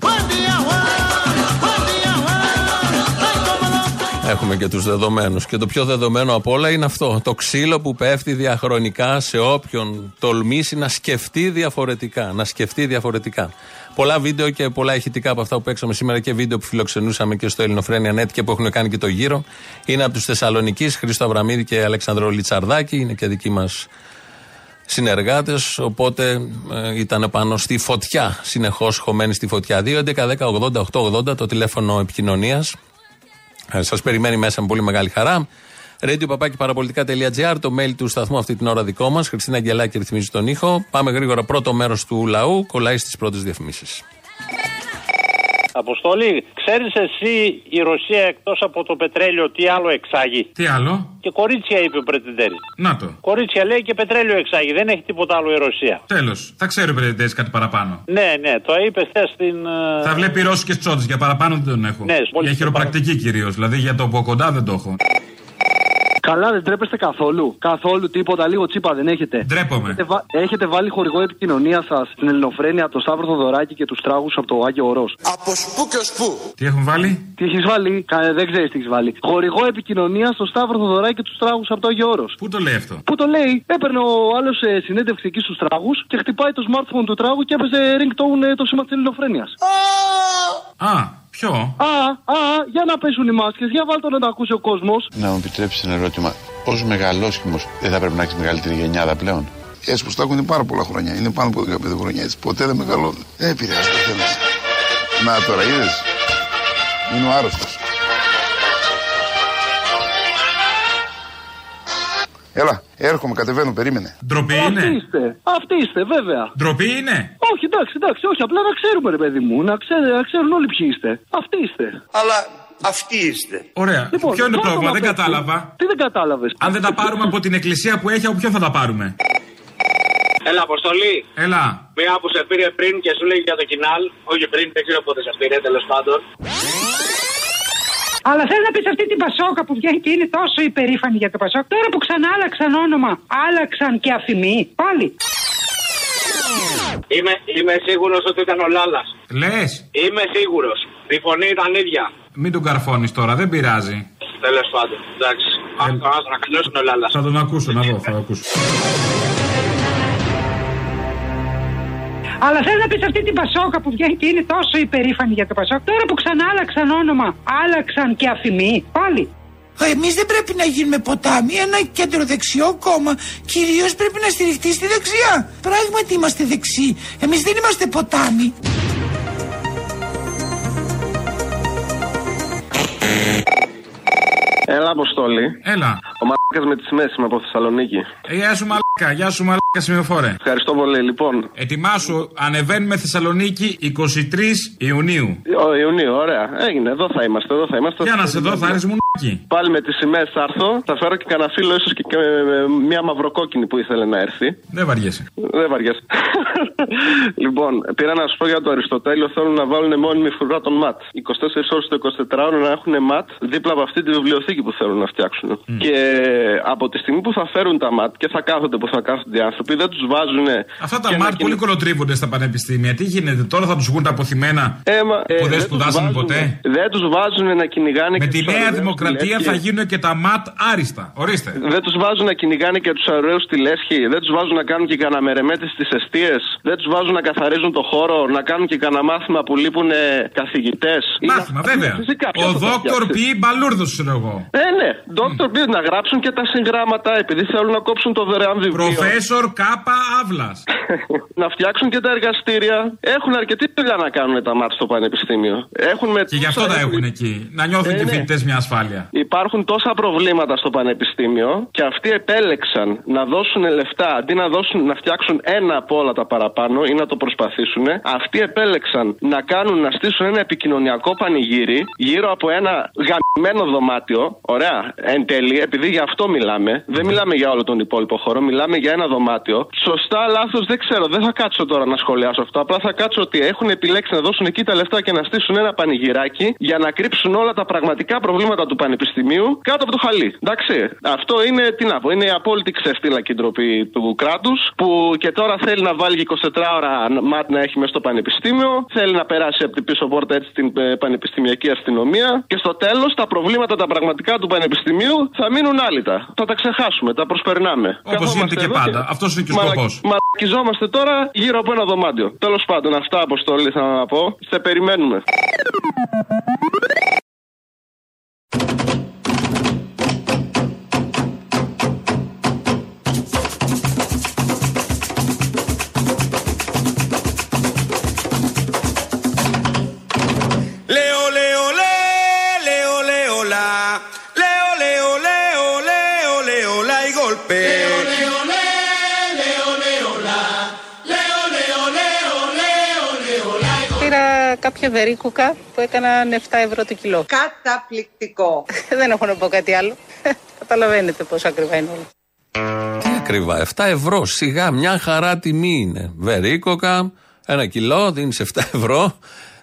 Έχουμε και τους δεδομένους. Και το πιο δεδομένο από όλα είναι αυτό. Το ξύλο που πέφτει διαχρονικά σε όποιον τολμήσει να σκεφτεί διαφορετικά. Να σκεφτεί διαφορετικά. Πολλά βίντεο και πολλά ηχητικά από αυτά που παίξαμε σήμερα και βίντεο που φιλοξενούσαμε και στο Ελληνοφρένια Net και που έχουν κάνει και το γύρο. Είναι από τους Θεσσαλονίκη, Χρήστο Αβραμίδη και Αλεξανδρό Λιτσαρδάκη. Είναι και δικοί μας συνεργάτες. Οπότε ε, ήταν πάνω στη φωτιά, συνεχώς χωμένοι στη φωτιά. 2, 11, 10, 80, 8, 80 το τηλέφωνο επικοινωνίας. Σας περιμένει μέσα με πολύ μεγάλη χαρά. Radio παπάκι παραπολιτικά.gr, το mail του σταθμού αυτή την ώρα δικό μας. Χριστίνα Αγγελάκη ρυθμίζει τον ήχο. Πάμε γρήγορα πρώτο μέρος του λαού. Κολλάει στις πρώτες διαφημίσεις. Αποστολή, ξέρεις εσύ η Ρωσία εκτός από το πετρέλαιο τι άλλο εξάγει; Τι άλλο; Και κορίτσια είπε ο Πρετεντέρης. Να το. Κορίτσια λέει και πετρέλαιο εξάγει. Δεν έχει τίποτα άλλο η Ρωσία. Τέλος. Θα ξέρει ο Πρετεντέρης κάτι παραπάνω. Ναι, ναι, το είπε χθες στην. ε, Θα βλέπει Ρώσικες τσόντε για παραπάνω δεν τον έχω. Ναι, πολύ για χειροπρακτική κυρίως. Δηλαδή για το από κοντά δεν το έχω. Καλά, δεν τρέπεστε καθόλου. Καθόλου τίποτα, λίγο τσίπα δεν έχετε. Ντρέπομαι. Έχετε, βα- έχετε βάλει χορηγό επικοινωνία σας στην Ελληνοφρένεια το Σταύρο Θοδωράκη και τους τράγους από το Άγιο Ορός. Από σπου και ως πού. Τι έχουν βάλει; Τι έχεις βάλει, Κα- δεν ξέρεις τι έχεις βάλει. Χορηγό επικοινωνίας στο Σταύρο Θοδωράκη και τους τράγους από το Άγιο Όρος. Πού το λέει αυτό; Πού το λέει, έπαιρνε ο άλλος ε, συνέντευξη εκεί στους τράγους και χτυπάει το smartphone του τράγου και έπαιζε ringtone ε, το σήμα της Ελληνοφρένειας. Α, ποιο; Α, α, για να πέσουν οι μάσκες, για βάλτε να τα ακούσει ο κόσμος. Να μου επιτρέψεις ένα ερώτημα. Ω μεγαλόσχημος, δεν θα πρέπει να έχεις μεγαλύτερη γενιάδα πλέον; Έτσι που έχουν είναι πάρα πολλά χρόνια. Είναι πάνω από 15 χρόνια έτσι. Ποτέ δεν μεγαλώνουν. Δεν επηρεάζει το θέμα. Να τώρα είδες. Είναι ο άρρωστος. Έλα, έρχομαι, κατεβαίνω, περίμενε. Ντροπή Αυτοί είναι; είστε, αυτοί είστε, βέβαια. Ντροπή είναι; Όχι, εντάξει, εντάξει, όχι, απλά να ξέρουμε, ρε παιδί μου, να, ξέρ- να ξέρουν όλοι ποιοι είστε. Αυτοί είστε. Αλλά αυτοί είστε. Ωραία. Λοιπόν, ποιο είναι το βάλτε πρόβλημα, να δεν παίξουμε. κατάλαβα. Τι δεν κατάλαβες; Αν δεν τα πάρουμε από την εκκλησία που έχει, από ποιον θα τα πάρουμε; Έλα, Αποστολή. Έλα. Μία που σε πήρε πριν και σου λέει για το κοινάλ. Όχι πριν, δεν ξέρω πότε σε πήρε, τέλος πάντων. Αλλά θέλω να πει αυτή την Πασόκα που βγαίνει και είναι τόσο υπερήφανη για το Πασόκ. Τώρα που ξανά άλλαξαν όνομα, άλλαξαν και αφημί. Πάλι. Είμαι, είμαι σίγουρο ότι ήταν ο Λάλα. Λε. Είμαι σίγουρο. Η φωνή ήταν ίδια. Μην τον καρφώνει τώρα, δεν πειράζει. Τέλο πάντων. Εντάξει. Άστο να καλέσουν ο Λάλα. Θα τον ακούσω, να δω, θα τον ακούσω. Αλλά θέλω να πεις αυτή την Πασόκα που βγαίνει και είναι τόσο υπερήφανη για το Πασόκ. Τώρα που ξανά άλλαξαν όνομα, άλλαξαν και αφημί. Πάλι. Εμείς δεν πρέπει να γίνουμε ποτάμι. Ένα κεντροδεξιό κόμμα κυρίως πρέπει να στηριχτεί στη δεξιά. Πράγματι είμαστε δεξιοί. Εμείς δεν είμαστε ποτάμι. Έλα, Αποστόλη. Έλα. Ο Μαλάκας με τι μέση από Θεσσαλονίκη. Ε, Γεια σου μαλάκα, γεια σου μαλάκα σημειοφόρε. Ευχαριστώ πολύ. Λοιπόν, Ετοιμάσου, ανεβαίνουμε Θεσσαλονίκη 23 Ιουνίου. ο Ιουνίου, ωραία. Έγινε. Εδώ θα είμαστε. Εδώ θα είμαστε. Για να σε δω, θα έρθει μουνάκι. Πάλι με τις σημαίες θα έρθω. Θα φέρω και κανένα φίλο, ίσως και, και με μια μαυροκόκκινη που ήθελε να έρθει. Δεν βαριέσαι. Δεν βαριέσαι. λοιπόν, πήρα να σου πω για το Αριστοτέλειο. Θέλουν να βάλουν μόνιμη φρουρά των ματ. 24 ώρες το 24ωρο να έχουν ματ δίπλα από αυτή τη βιβλιοθήκη που θέλουν να φτιάξουν. Και από τη στιγμή που θα φέρουν τα ΜΑΤ και θα κάθονται που θα κάθονται οι άνθρωποι, δεν τους βάζουν. Αυτά τα ΜΑΤ πολύ κολοτρίβονται στα πανεπιστήμια. Τι γίνεται, τώρα θα τους βγουν τα αποθυμένα Ε, μα, ε, που δεν δεν τους σπουδάσανε βάζουν- ποτέ; Δεν τους βάζουν να κυνηγάνε Με και τη τους νέα ωραίους δημοκρατία στη θα λέσχη. γίνουν και τα ΜΑΤ άριστα. Ορίστε. Δεν τους βάζουν να κυνηγάνε και τους ωραίους στη λέσχη. Δεν τους βάζουν να κάνουν και κανένα μερεμέτε στις αιστείες. Δεν τους βάζουν να καθαρίζουν το χώρο. Να κάνουν και κανένα μάθημα που λείπουν καθηγητές. Μάθημα, βέβαια. Ο δόκτωρ ποιεί μπαλούρδος, ξέρω εγώ. Ε, ναι. Δόκτωρ πει να γράψουν και τα συγγράμματα επειδή θέλουν να κόψουν το δωρεάν βιβλίο. Προφέσορ Κάπα Αύλα. να φτιάξουν και τα εργαστήρια. Έχουν αρκετή δουλειά να κάνουν τα μάτια στο πανεπιστήμιο. Έχουν με Και γι' αυτό τα έχουν εκεί. Να νιώθουν Ε, και οι ναι. φοιτητές μια ασφάλεια. Υπάρχουν τόσα προβλήματα στο πανεπιστήμιο και αυτοί επέλεξαν να δώσουν λεφτά αντί να, δώσουν, να φτιάξουν ένα από όλα τα παραπάνω ή να το προσπαθήσουν. Αυτοί επέλεξαν να κάνουν να στήσουν ένα επικοινωνιακό πανηγύρι γύρω από ένα γαμμένο δωμάτιο. Ωραία, εν τέλει, επειδή για αυτό μιλάμε. Δεν μιλάμε για όλο τον υπόλοιπο χώρο, μιλάμε για ένα δωμάτιο. Σωστά, λάθος, δεν ξέρω, δεν θα κάτσω τώρα να σχολιάσω αυτό. Απλά θα κάτσω ότι έχουν επιλέξει να δώσουν εκεί τα λεφτά και να στήσουν ένα πανηγυράκι για να κρύψουν όλα τα πραγματικά προβλήματα του πανεπιστημίου κάτω από το χαλί. Εντάξει. Αυτό είναι, τι να πω, είναι η απόλυτη ξεφτύλα και ντροπή του κράτους που και τώρα θέλει να βάλει και 24 ώρα ΜΑΤ να έχει μέσα στο πανεπιστήμιο. Θέλει να περάσει από την πίσω πόρτα έτσι την ε, πανεπιστημιακή αστυνομία. Και στο τέλος τα προβλήματα τα πραγματικά του πανεπιστημίου θα μείνουν άλυτα. Θα τα ξεχάσουμε, τα προσπερνάμε. Όπως Καθόμαστε γίνεται και εδώ πάντα. Αυτός είναι και ο μαλα- σκοπός. Μαλακιζόμαστε τώρα γύρω από ένα δωμάτιο. Τέλος πάντων, αυτά αποστολή θα να πω. Σε περιμένουμε. Κάποια βερίκουκα που έκαναν 7 ευρώ το κιλό. Καταπληκτικό. Δεν έχω να πω κάτι άλλο. Καταλαβαίνετε πόσο ακριβά είναι όλα. Τι ακριβά, 7 ευρώ. Σιγά, μια χαρά τιμή είναι. Βερίκοκα, ένα κιλό, δίνεις 7 ευρώ.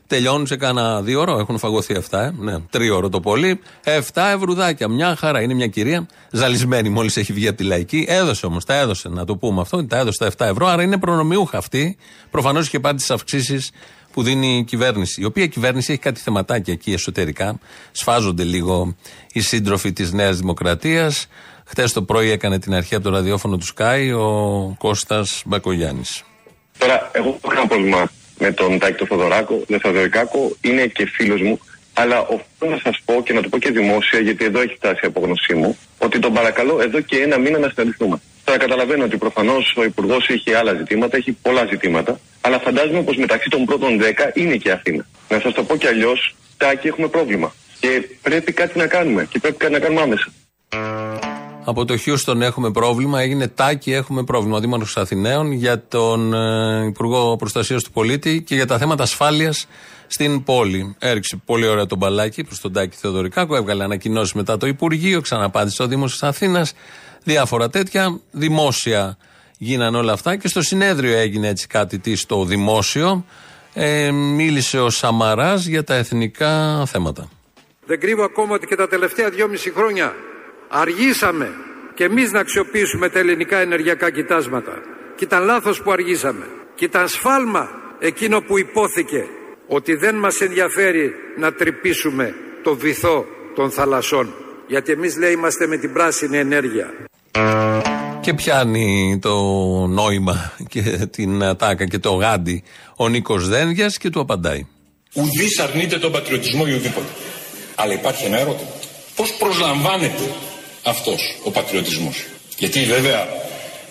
Τελειώνουν σε κάνα δύο ώρο. Έχουν φαγωθεί αυτά, ε. Ναι, τρία το πολύ. 7 ευρουδάκια. Μια χαρά. Είναι μια κυρία ζαλισμένη μόλις έχει βγει από τη λαϊκή. Έδωσε όμως, τα έδωσε. Να το πούμε αυτό. Τα έδωσε τα 7 ευρώ. Άρα είναι προνομιούχα αυτή. Προφανώς είχε πάρει τις αυξήσεις που δίνει η κυβέρνηση. Η οποία κυβέρνηση έχει κάτι θεματάκια εκεί εσωτερικά. Σφάζονται λίγο οι σύντροφοι της Νέας Δημοκρατίας. Χθε το πρωί έκανε την αρχή από το ραδιόφωνο του Sky ο Κώστας Μπακογιάννης. Τώρα, εγώ έχω κανένα πρόβλημα με τον Τάκη τον Θοδωράκο, τον Θοδωρικάκο, είναι και φίλος μου. Αλλά οφείλω να σας πω και να το πω και δημόσια, γιατί εδώ έχει φτάσει η απόγνωσή μου, ότι τον παρακαλώ εδώ και ένα μήνα να συναντηθούμε. Τώρα καταλαβαίνω ότι προφανώς ο Υπουργός έχει άλλα ζητήματα, έχει πολλά ζητήματα, αλλά φαντάζομαι πως μεταξύ των πρώτων 10 είναι και Αθήνα. Να σας το πω κι αλλιώς, Τάκη, έχουμε πρόβλημα. Και πρέπει κάτι να κάνουμε. Και πρέπει κάτι να κάνουμε άμεσα. Από το Χιούστον έχουμε πρόβλημα, έγινε τάκι έχουμε πρόβλημα. Ο Δήμαρχος Αθηναίων για τον ε, Υπουργό Προστασίας του Πολίτη και για τα θέματα ασφάλειας στην πόλη. Έριξε πολύ ωραία τον μπαλάκι προς τον Τάκη Θεοδωρικάκο, έβγαλε ανακοινώσεις μετά το Υπουργείο, ξαναπάντησε ο Δήμος της Αθήνας. Διάφορα τέτοια. Δημόσια γίνανε όλα αυτά και στο συνέδριο έγινε έτσι κάτι τι στο δημόσιο. Ε, μίλησε ο Σαμαράς για τα εθνικά θέματα. Δεν κρύβω ακόμα ότι και τα τελευταία δυόμιση χρόνια αργήσαμε και εμείς να αξιοποιήσουμε τα ελληνικά ενεργειακά κοιτάσματα. Και ήταν λάθος που αργήσαμε. Και ήταν σφάλμα εκείνο που υπόθηκε ότι δεν μας ενδιαφέρει να τρυπήσουμε το βυθό των θαλασσών. Γιατί εμείς λέει είμαστε με την πράσινη ενέργεια. Και πιάνει το νόημα και την ατάκα και το γάντι ο Νίκος Δένδια και του απαντάει. Ουδής αρνείται τον πατριωτισμό ή ουδήποτε. Αλλά υπάρχει ένα ερώτημα. Πώς προσλαμβάνεται αυτός ο πατριωτισμός; Γιατί βέβαια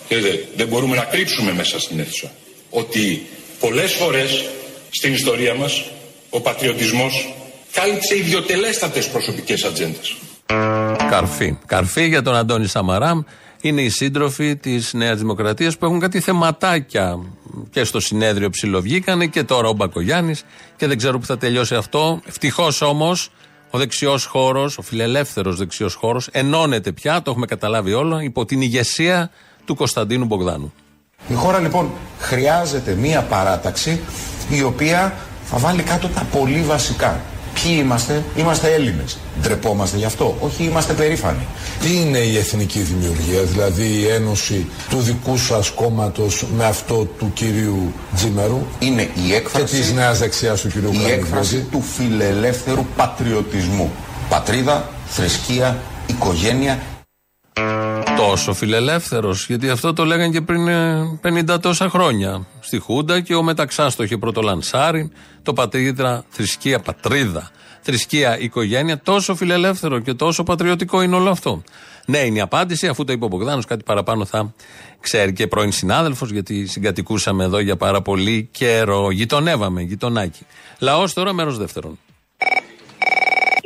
ξέρετε, δεν μπορούμε να κρύψουμε μέσα στην αίθουσα ότι πολλές φορές στην ιστορία μας ο πατριωτισμός κάλυψε ιδιωτελέστατε προσωπικές ατζέντες. Καρφί. Καρφί για τον Αντώνη Σαμαρά. Είναι οι σύντροφοι της Νέας Δημοκρατίας που έχουν κάτι θεματάκια. Και στο συνέδριο ψιλοβγήκανε και τώρα ο Μπακογιάννης. Και δεν ξέρω που θα τελειώσει αυτό. Ευτυχώς όμως ο δεξιός χώρος, ο φιλελεύθερος δεξιός χώρος, ενώνεται πια, το έχουμε καταλάβει όλο, υπό την ηγεσία του Κωνσταντίνου Μπογδάνου. Η χώρα λοιπόν χρειάζεται μία παράταξη η οποία θα βάλει κάτω τα πολύ βασικά. Ποιοι είμαστε, είμαστε Έλληνες. Ντρεπόμαστε γι' αυτό; Όχι, είμαστε περήφανοι. Τι είναι η εθνική δημιουργία, δηλαδή η ένωση του δικού σας κόμματος με αυτό του κυρίου Τζίμερου; Είναι η έκφραση, και της νέας δεξιάς του κυρίου η Καραμικρότη. έκφραση του φιλελεύθερου πατριωτισμού. Πατρίδα, θρησκεία, οικογένεια Τόσο φιλελεύθερος, γιατί αυτό το λέγανε και πριν ε, 50 τόσα χρόνια στη Χούντα και ο Μεταξά το είχε πρώτο λανσάρι. Το πατρίδα, θρησκεία, πατρίδα, θρησκεία, οικογένεια. Τόσο φιλελεύθερο και τόσο πατριωτικό είναι όλο αυτό. Ναι, είναι η απάντηση, αφού το είπε ο Μπογδάνος, κάτι παραπάνω θα ξέρει και πρώην συνάδελφος, γιατί συγκατοικούσαμε εδώ για πάρα πολύ καιρό. Γειτονεύαμε, γειτονάκι. Λαός τώρα, μέρος δεύτερον.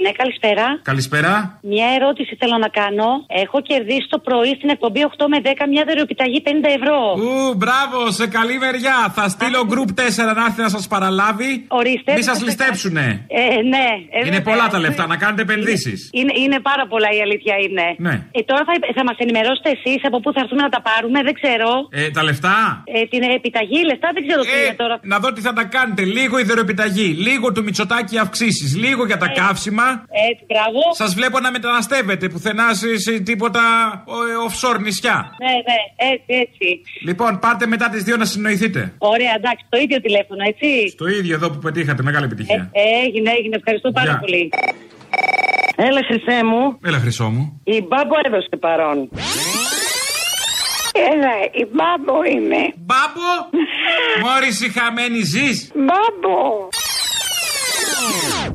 Ναι, καλησπέρα. Καλησπέρα. Μια ερώτηση θέλω να κάνω. Έχω κερδίσει το πρωί στην εκπομπή 8 με 10 μια δωρεοπιταγή 50 ευρώ. Ου, μπράβο, σε καλή μεριά. Θα στείλω group 4 να έρθει να σας παραλάβει. Ορίστε. Μη σας ληστέψουνε. Ε, ναι. ε, Είναι βέβαια. πολλά τα λεφτά, να κάνετε επενδύσεις. Είναι, είναι πάρα πολλά η αλήθεια είναι. Ναι. Ε, τώρα θα, θα μας ενημερώσετε εσείς από πού θα έρθουμε να τα πάρουμε, δεν ξέρω. Ε, τα λεφτά; Ε, την επιταγή, λεφτά δεν ξέρω τι Ε, είναι τώρα. να δω τι θα τα κάνετε. Λίγο ιδεροεπιταγή, λίγο του Μητσοτάκη αυξήσεις, λίγο για τα καύσιμα. Έτσι, μπράβο. Σας βλέπω να μεταναστεύετε πουθενά σε, σε τίποτα ε, offshore νησιά. Ναι, ναι, έτσι, έτσι. Λοιπόν, πάρτε μετά τις δύο να συνοηθείτε. Ωραία, εντάξει, το ίδιο τηλέφωνο, έτσι. Το ίδιο εδώ που πετύχατε, μεγάλη επιτυχία. Ε, έγινε, έγινε. Ευχαριστώ πάρα Γεια. πολύ. Έλα, χρυσέ μου. Έλα, χρυσό μου. Η Μπάμπο έδωσε παρόν. Έλα, η μπάμπο είμαι. Μπάμπο! Μόρι χαμένη ζεις. Μπάμπο.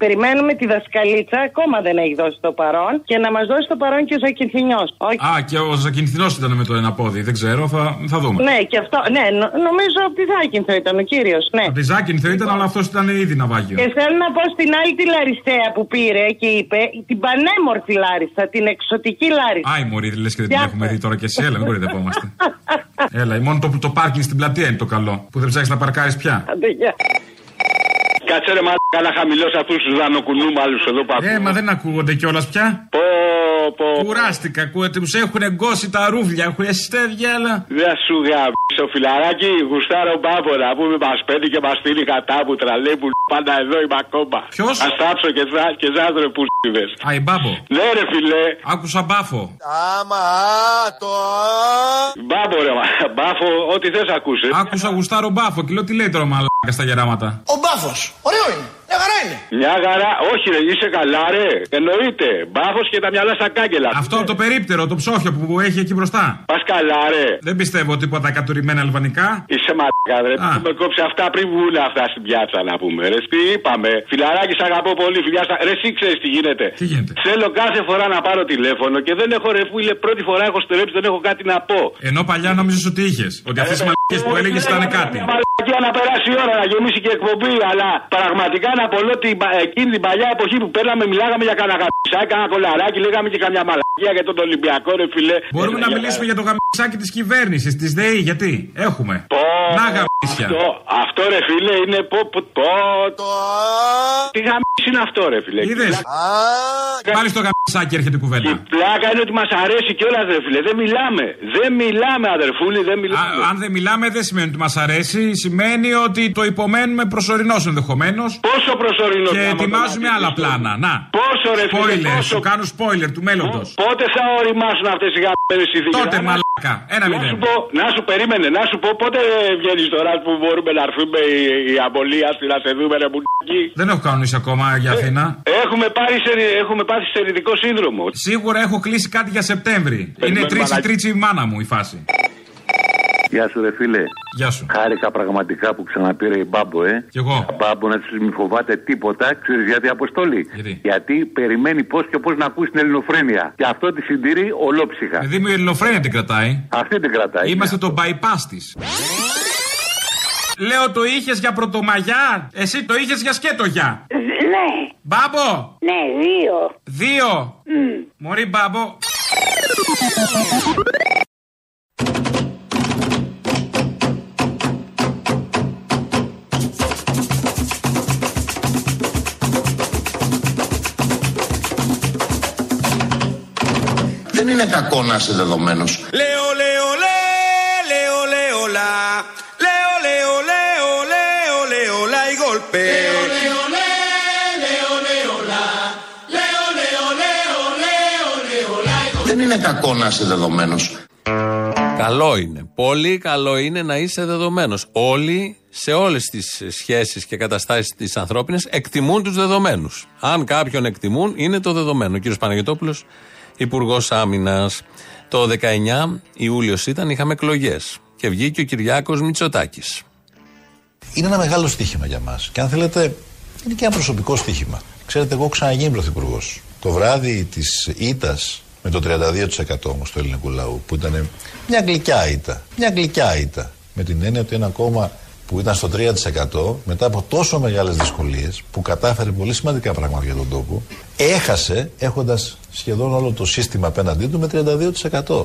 Περιμένουμε τη δασκαλίτσα, ακόμα δεν έχει δώσει το παρόν και να μας δώσει το παρόν και ο Ζακυνθινιός. Α, και ο Ζακυνθινός ήταν με το ένα πόδι. Δεν ξέρω, θα, θα δούμε. Ναι, και αυτό. Ναι, νο- νομίζω ότι Ζάκυνθο ήταν ο κύριος. Ναι. Από τη Ζάκυνθο ήταν, αλλά αυτός ήταν ήδη ναυάγιο. Και θέλω να πω στην άλλη τη Λαριστέα που πήρε και είπε την πανέμορφη Λάρισσα, την εξωτική Λάρισσα. Άι, Μωρή, λες και δεν την Γεια έχουμε δει τώρα και εσύ. Έλα, μην κορυδευόμαστε. Έλα, μόνο το, το πάρκινγκ στην πλατεία είναι το καλό. Που δεν ψάχνεις να παρκάρεις πια. Άντε, γεια. Κάτσε ρε μαλάκα να χαμηλώσει αυτούς τους δανοκουνούμαλους εδώ που Ε, μα δεν ακούγονται κιόλας πια. Πω, πω. Κουράστηκα, ακούετε, τους έχουν εγκώσει τα ρούβλια, έχουν εστέδια, αλλά. Δεν σου γαμπήσω φιλαράκι, γουστάρω μπάμπορα που με μας παίρνει και μας στείλει κατά που τραλέ που πάντα εδώ είμαι ακόμα. Ποιος; Α τάψω και, ζά, και ζάδρε που σίδε. Α, η μπάμπο. Ναι, ρε φιλέ. Άκουσα μπάφο. Άμα, το Μπάμπο, ρε, μα, μπάφο, ό,τι θες ακούσε. Άκουσα γουστάρο μπάφο και λέω τι λέει τώρα μαλάκας στα γεράματα. Ο μπάφος. Ωραίο είναι. Μια χαρά είναι. Μια χαρά, όχι ρε, είσαι καλά ρε. Εννοείται. Μπάφο και τα μυαλά στα κάγκελα. Αυτό το περίπτερο, το ψόφιο που έχει εκεί μπροστά. Πα καλά ρε. Δεν πιστεύω τίποτα κατουρημένα αλβανικά. Είσαι μαλάκα, ρε. Α. Με κόψει αυτά πριν βγουν αυτά στην πιάτσα να πούμε. Ρε, τι είπαμε. Φιλαράκι, σ' αγαπώ πολύ. Φιλιά, σα- ρε, εσύ ξέρει τι γίνεται. Τι γίνεται. Θέλω κάθε φορά να πάρω τηλέφωνο και δεν έχω ρε φίλε. Πρώτη φορά έχω στερέψει, δεν έχω κάτι να πω. Ενώ παλιά νόμιζε ότι είχε. Ότι αυτέ οι μαλακίε που έλεγε ήταν κάτι. Μαλακία να περάσει η ώρα, να γεμίσει και εκπομπή. Αλλά πραγματικά να απολώ την, πα- εκείνη την παλιά εποχή που παίρναμε, μιλάγαμε για κανένα γαμπισάκι, κανένα κολαράκι, λέγαμε και καμιά μαλακία για τον Ολυμπιακό, ρε φιλέ. Μπορούμε Ε, να για- μιλήσουμε για το γαμισάκι της κυβέρνησης, της ΔΕΗ, γιατί; Έχουμε. Να γαμίσια. Αυτό, αυτό ρε φίλε είναι πω, πω, πω. Τι γαμίση είναι αυτό ρε φίλε. Είδες; Πάλι στο γαμισάκι έρχεται η κουβέντα. Πλάκα είναι ότι μας αρέσει κιόλας ρε φίλε. Δεν μιλάμε. Δεν μιλάμε αδερφούλη, δεν μιλάμε. Α, αν δεν μιλάμε, δεν σημαίνει ότι μας αρέσει. Σημαίνει ότι το υπομένουμε προσωρινό ενδεχομένως. Πόσο προσωρινό Και άμα ετοιμάζουμε το άλλα να πλάνα. Να. Πόσο ρε φίλε. Spoiler, πόσο- σου κάνω spoiler του μέλλοντος. Πότε θα οριμάσουν αυτές οι γαμμένες συνθήκες; Τότε μαλάκα. Ένα Να σου μηδέν. πω, να σου περίμενε, να σου πω πότε βγαίνεις τώρα που μπορούμε να έρθουμε η, η αμπολία στη να σε δούμε ρε μπουλάκι. Δεν έχω κανονίσει ακόμα για Αθήνα. Έχουμε, πάρει σε, έχουμε πάθει σε ειδικό σύνδρομο. Σίγουρα έχω κλείσει κάτι για Σεπτέμβρη. Είναι τρίτσι μαλάκα. τρίτσι η μάνα μου η φάση. Γεια σου, ρε φίλε. Γεια σου. Χάρηκα πραγματικά που ξαναπήρε η Μπάμπο, ε. Κι εγώ. Η Μπάμπο να τη μη φοβάται τίποτα. Ξέρεις γιατί, Αποστόλη; Γιατί; περιμένει πώς και πώς να ακούσει την ελληνοφρένεια. Και αυτό τη συντηρεί ολόψυχα. Παιδί μου η ελληνοφρένεια την κρατάει. Αυτή την κρατάει. Είμαστε το bypass της. Λέω το είχες για πρωτομαγιά; Εσύ το είχες για σκέτο για. Ναι. Μπάμπο. Ναι, δύο. Δύο. Μωρή μπάμπο. δεν είναι κακό να είσαι δεδομένος. Λέω, λέω, Δεν είναι κακό να είσαι δεδομένος. Καλό είναι. Πολύ καλό είναι να είσαι δεδομένος. Όλοι σε όλες τις σχέσεις και καταστάσεις τι ανθρώπινε εκτιμούν τους δεδομένους. Αν κάποιον εκτιμούν, είναι το δεδομένο. Ο κ. Παναγιώτοπουλος Υπουργός Άμυνας. Το 19 Ιούλιος ήταν, είχαμε εκλογές. Και βγήκε ο Κυριάκος Μητσοτάκης. Είναι ένα μεγάλο στοίχημα για μας. Και αν θέλετε, είναι και ένα προσωπικό στοίχημα. Ξέρετε, εγώ έχω ξαναγίνει πρωθυπουργός. Το βράδυ της ήττας με το 32% όμως του ελληνικού λαού, που ήταν μια γλυκιά ήττα. Μια γλυκιά ήττα. Με την έννοια ότι ένα κόμμα που ήταν στο 3% μετά από τόσο μεγάλες δυσκολίες που κατάφερε πολύ σημαντικά πράγματα για τον τόπο έχασε έχοντας σχεδόν όλο το σύστημα απέναντί του με 32%.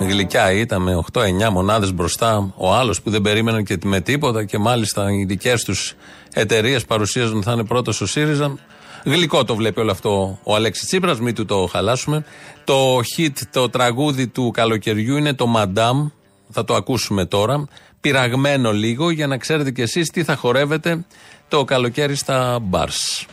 Γλυκιά ήταν με 8-9 μονάδες μπροστά. Ο άλλος που δεν περίμενε και με τίποτα και μάλιστα οι δικές τους εταιρείες παρουσίαζαν θα είναι πρώτος ο ΣΥΡΙΖΑ. Γλυκό το βλέπει όλο αυτό ο Αλέξης Τσίπρας, μην του το χαλάσουμε. Το hit, το τραγούδι του καλοκαιριού είναι το Madame. Θα το ακούσουμε τώρα. Πειραγμένο λίγο για να ξέρετε κι εσείς τι θα χορεύετε το καλοκαίρι στα μπαρς.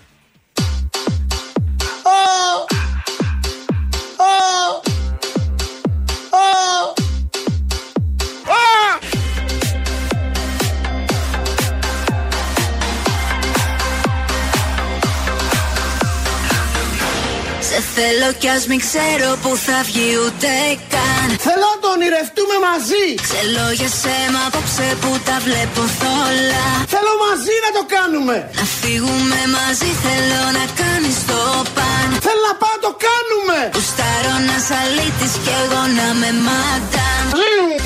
Θέλω κι ας μην ξέρω που θα βγει ούτε καν. Θέλω να το ονειρευτούμε μαζί. Ξελόγιασέ μ' απόψε που τα βλέπω θόλα. Θέλω μαζί να το κάνουμε. Να φύγουμε μαζί θέλω να κάνεις το παν. Θέλω να πάω να το κάνουμε. Γουστάρω να σαλίτης κι εγώ να με μαντάμ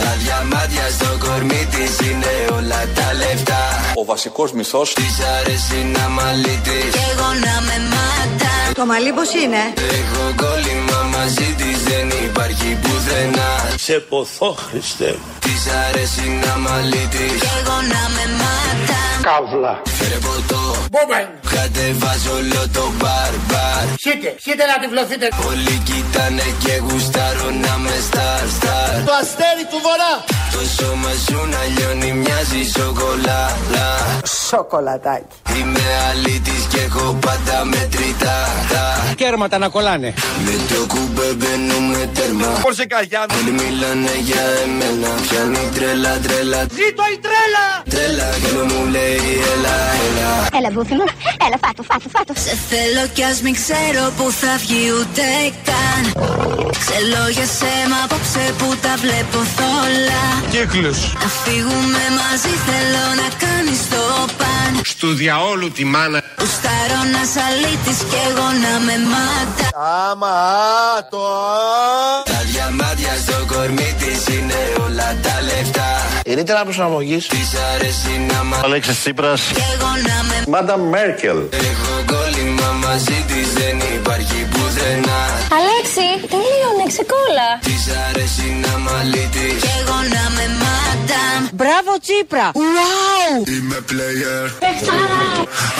Τα διαμάτια στο κορμί της είναι όλα τα λεφτά Ο βασικός μυθός Της αρέσει να μαλίτης. Κι εγώ να με μαντάμ Το μαλλί πως είναι; Έχω κόλλημα μαζί της δεν υπάρχει πουθενά. Σε ποθώ Χριστέ Της αρέσει να μαλίτης. Κι εγώ να με μαντάμ Καύλα. Φέρε ποτό. Μπόμπεν Κατεβάζω όλο το μπαρ μπαρ Χείτε, χείτε να τυφλωθείτε. Όλοι κοιτάνε και γουστάρω να με στάρ στάρ Το αστέρι του βορρά. Το σώμα σου να λιώνει μοιάζει σοκολάτα. Σοκολατάκι. Είμαι αλήτης και έχω πάντα μετρητά. Κέρματα να κολλάνε. Με το κουμπέ μπαίνουμε τέρμα. Πώς καγιάνο Όλοι μιλάνε για εμένα. Πιάνει τρέλα τρέλα. Ζήτω η τρέλα! Τρέλα και μου λέει έλα έλα. Έλα μπούφι μου, έλα φάτο, φάτο, φάτο. Σε θέλω κι ας μην ξέρω που θα βγει ούτε καν. Ξελόγιασέ μ' απόψε που τα βλέπω θόλα. Κύκλους. Να φύγουμε μαζί θέλω να κάνεις το παν. Στου διαόλου τη μάνα. Γουστάρω να σαλίτης κι εγώ να με μάτα. Άμα το Τα διαμάτια στο κορμί της είναι όλα τα λεφτά Η ρήτρα προσαρμογής. Της αρέσει να μα Αλέξης Τσίπρας. Κι εγώ να με Μάντα Μέρκελ. Έχω κόλλημα μαζί της δεν υπάρχει πουθενά Αλέξη, τελείωνε, ξεκόλα. Της αρέσει να μαλίτης Κι εγώ να με μάταμ Μπράβο Τσίπρα. Wow. Είμαι player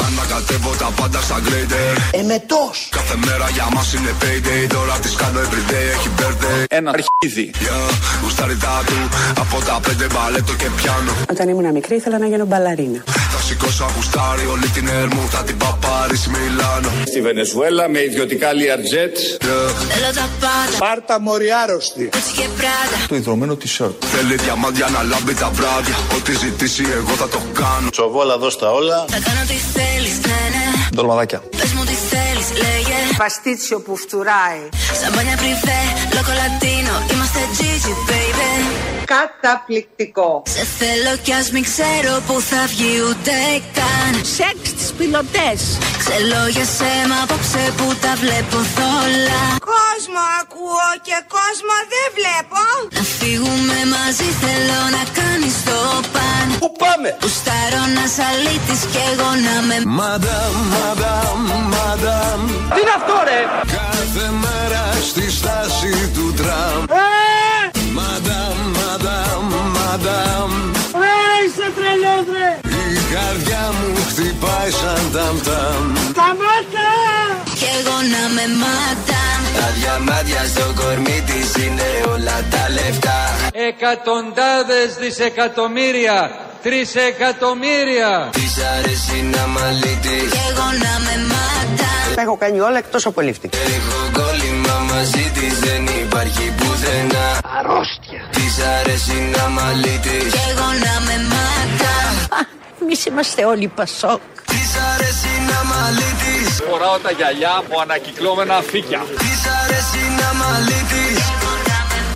Ανακατεύω τα πάντα σαν grader Εμετός Κάθε μέρα για μας είναι payday. Τώρα τις κάνω everyday. Έχει birthday. Ένα αρχίδι. Yeah, γουστάρι τα του. Από τα πέντε μπαλέτο και πιάνω. Όταν ήμουν μικρή ήθελα να γίνω μπαλαρίνα. Θα σηκώσω γουστάρι όλη την έρμου. Θα την πάω Παρίσι Μιλάνο. Στη Βενεζουέλα με ιδιωτικά Learjet Yeah, Θέλω τα πάντα Πάρτα μοριάρωστη. Gucci και πράτα Το ιδρωμένο t-shirt. Θέλει διαμάντια να λάμπει τα βράδια. Ό,τι ζητήσει εγώ θα το κάνω. Τσοβόλα δώσ' τα όλα. Θα κάνω τι θέλεις ναι ναι. Ντολμαδάκια Πες μου τι θέλεις λέγε Παστίτσιο που φτουράει. Σαμπάνια πριβέ, λόκο λατίνο Είμαστε Gigi baby. Καταπληκτικό. Σε θέλω κι ας μην ξέρω που θα βγει ούτε καν. Σεξ τις πιλωτές. Ξελόγιασέ μ' απόψε που τα βλέπω θόλα. Κόσμο ακούω και κόσμο δεν βλέπω. Να φύγουμε μαζί θέλω να κάνεις το παν. Πού πάμε; Γουστάρω να σαλίτης κι εγώ να με Μαντάμ, μαντάμ, μαντάμ. Τι είναι αυτό ρε Κάθε μέρα στη στάση του τραμ. Μαντάμ, μαντάμ, μαντάμ. Ρε είσαι τρελός ρε! Η καρδιά μου χτυπάει σαν ταμ ταμ. Σταμάτα Κι εγώ να με μάταμ. Τα διαμάτια στο κορμί της είναι όλα τα λεφτά. Εκατοντάδες δισεκατομμύρια Τρισεκατομμύρια Της αρέσει να μαλίτης Κι εγώ να με μάταμ Τα έχω κάνει όλα εκτός από λήφτη Έχω κόλλημα μαζί της δεν υπάρχει πουθενά. Αρρώστια. Της αρέσει να μαλίτη. Κι εγώ να με μάτα. Εμείς είμαστε όλοι Πασόκ. Της αρέσει να μαλίτη. Φοράω τα γυαλιά από ανακυκλώμενα φύκια. Της αρέσει να μαλίτη.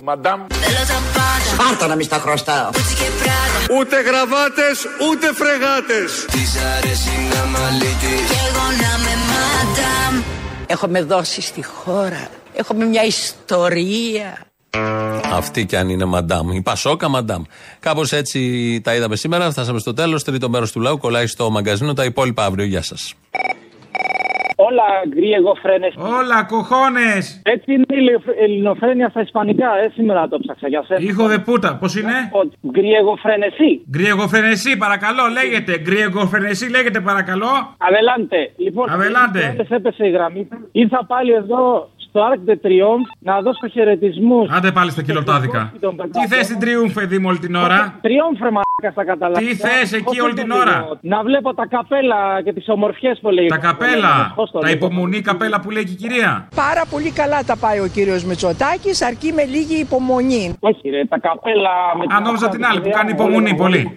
Μαντάμ. Θέλω τα πάντα. Πάρτα να μη στα χρωστάω. Gucci και Prada. Ούτε γραβάτες, ούτε φρεγάτες. Της αρέσει να μαλίτη. Κι εγώ να με μάτα. Έχουμε δώσει στη χώρα. Έχουμε μια ιστορία. Αυτή κι αν είναι μαντάμ. Η Πασόκα μαντάμ. Κάπως έτσι τα είδαμε σήμερα. Φτάσαμε στο τέλος. Τρίτο μέρος του λαού. Κολλάει στο μαγκαζίνο. Τα υπόλοιπα αύριο. Γεια σας. Όλα γκριεγο φρένες. Όλα, κοχώνες! Έτσι είναι η ελληνοφρένεια στα ισπανικά, ε, σήμερα το ψάξα για σένα. Ήχο δε πούτα, πώς είναι; Γκριεγο φρενεσί. Γκριεγοφρενεσί, παρακαλώ, λέγεται. Γκριεγοφρενεσί, λέγεται, παρακαλώ. Αβελάντε. Λοιπόν, Αβελάντε. χθες έπεσε η γραμμή. Ήρθα πάλι εδώ στο Arc de Triomphe να δώσω χαιρετισμούς. Άντε πάλι στα κιλοτάδικα. Τι θες στην Τριούμφ, παιδί μου, όλη την ώρα; Τριόμφρε μαλάκα στα καταλάβει. Τι θες εκεί όλη την ώρα; Να βλέπω τα καπέλα και τις ομορφιές που λέει. Τα καπέλα. Τα υπομονή καπέλα που λέει και η κυρία. Πάρα πολύ καλά τα πάει ο κύριος Μητσοτάκης, αρκεί με λίγη υπομονή. Όχι ρε, τα καπέλα... με Αν νόμιζα την άλλη που κάνει υπομονή πολύ.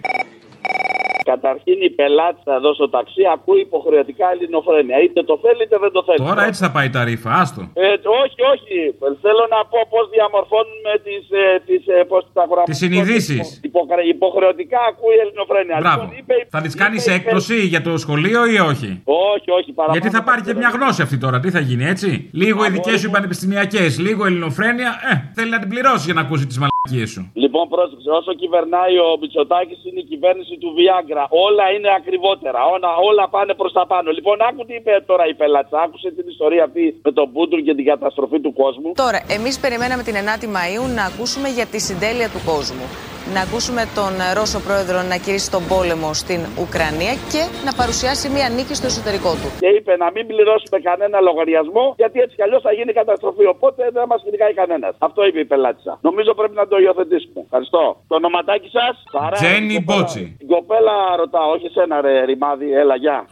Καταρχήν η πελάτη εδώ στο ταξί ακούει υποχρεωτικά ελληνοφρένεια. Είτε το θέλει είτε δεν το θέλει. Τώρα έτσι θα πάει τα ρήφα, άστο. Ε, όχι, όχι. Θέλω να πω πώς διαμορφώνουμε τις ε, τις, ε, πώς τα γραμμάτια. Τις συνειδήσεις. Υποκρα- Υποχρεωτικά ακούει ελληνοφρένεια. Μπράβο. Λοιπόν, είπε- Θα της κάνεις είπε- έκπτωση για το σχολείο ή όχι; Όχι, όχι, παραπάνω. Γιατί θα πάρει και μια γνώση αυτή τώρα, τι θα γίνει έτσι; Λίγο οι δικέ σου πανεπιστημιακές, λίγο ελληνοφρένεια, ε, θέλει να την πληρώσει για να ακούσει τις μαλακίε σου. Λοιπόν, πρόσεξε, όσο κυβερνάει ο Μητσοτάκης είναι η κυβέρνηση του Viagra. Όλα είναι ακριβότερα. Όλα, όλα πάνε προς τα πάνω. Λοιπόν, άκου τι είπε τώρα η πελάτσα. Άκουσε την ιστορία αυτή με τον Μπούντουρ και την καταστροφή του κόσμου. Τώρα, εμείς περιμέναμε την 9η Μαου να ακούσουμε για τη συντέλεια του κόσμου. Να ακούσουμε τον ε, Ρώσο πρόεδρο να κηρύσει τον πόλεμο στην Ουκρανία και να παρουσιάσει μια νίκη στο εσωτερικό του. Και είπε να μην πληρώσουμε κανένα λογαριασμό, γιατί έτσι κι αλλιώς θα γίνει καταστροφή. Οπότε δεν μας κυνηγάει κανένας. Αυτό είπε η πελάτησα. Νομίζω πρέπει να το υιοθετήσουμε. Ευχαριστώ. Το ονοματάκι σας, Τζένι Μπότσι. Την κοπέλα ρωτάω, όχι εσένα ρε ρημάδι, έλα γεια.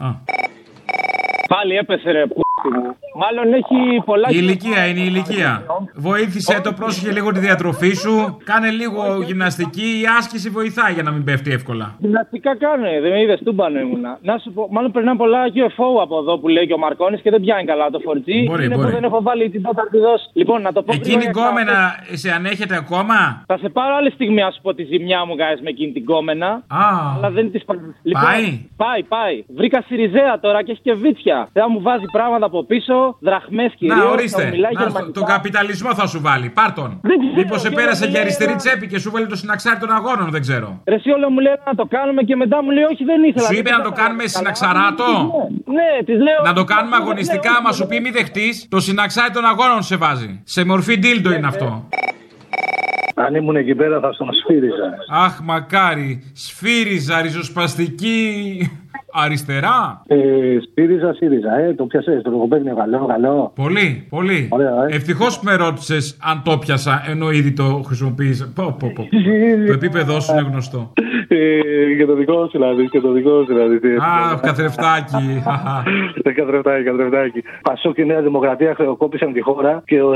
Πάλι έπεσε ρε που μου. Μάλλον έχει πολλά... Η ηλικία είναι η ηλικία. Βοήθησε το, πρόσεχε λίγο τη διατροφή σου. Κάνε λίγο γυμναστική. Η άσκηση βοηθάει για να μην πέφτει εύκολα. Γυμναστικά κάνε, δεν με είδες, τούμπανο ήμουνα. Να σου πω, μάλλον περνάνε πολλά UFO από εδώ που λέει και ο Μαρκόνη και δεν πιάνει καλά το 4G. Μπορεί, είναι μπορεί. που δεν έχω βάλει την τέταρτη δόση. Λοιπόν, να το πω. Εκείνη η γρήγορα, κόμενα σε ανέχεται ακόμα; Θα σε πάρω άλλη στιγμή να σου πω τη ζημιά μου, guys, με εκείνη την κόμενα. Α. Αλλά δεν της Πάει; Πάει, πάει. Βρήκα Σιριζέα τώρα και έχει και βίτσια. Θα μου βάζει πράγματα από πίσω, δραχμές κυρίως. Να, ορίστε. Να, τον καπιταλισμό θα σου βάλει. Πάρ τον. Μήπως σε πέρασε για αριστερή τσέπη και σου βάλει το συναξάρι των αγώνων, δεν ξέρω. Ρε εσύ όλο μου λέει να το κάνουμε και μετά μου λέει όχι δεν ήθελα. Σου δεν είπε να το ήθελα. κάνουμε συναξαράτο; Ναι, της λέω. Να το κάνουμε αγωνιστικά, μα σου πει μη δεχτείς. Το συναξάρι των αγώνων σε βάζει. Σε μορφή ντίλντο είναι αυτό. Αν ήμουν εκεί πέρα θα στον σφύριζα. Αχ, μακάρι. Σφύριζα, ριζοσπαστική. Αριστερά. Ε, Σπύριζα, ΣΥΡΙΖΑ. Ε, το πιασέ, το λογοπαίγνιο καλό, καλό. Πολύ, πολύ. ε. Ευτυχώς που με ρώτησες αν το πιασα, ενώ ήδη το χρησιμοποίησα. Πω, πω, πω. το επίπεδό σου είναι γνωστό. Ε, και το δικό σου δηλαδή, και το δικό σου δηλαδή. τι- Αχ, καθρεφτάκι. Ε, Καθρεφτάκι, καθρεφτάκι. Πασό και η Νέα Δημοκρατία χρεοκόπησαν τη χώρα και ο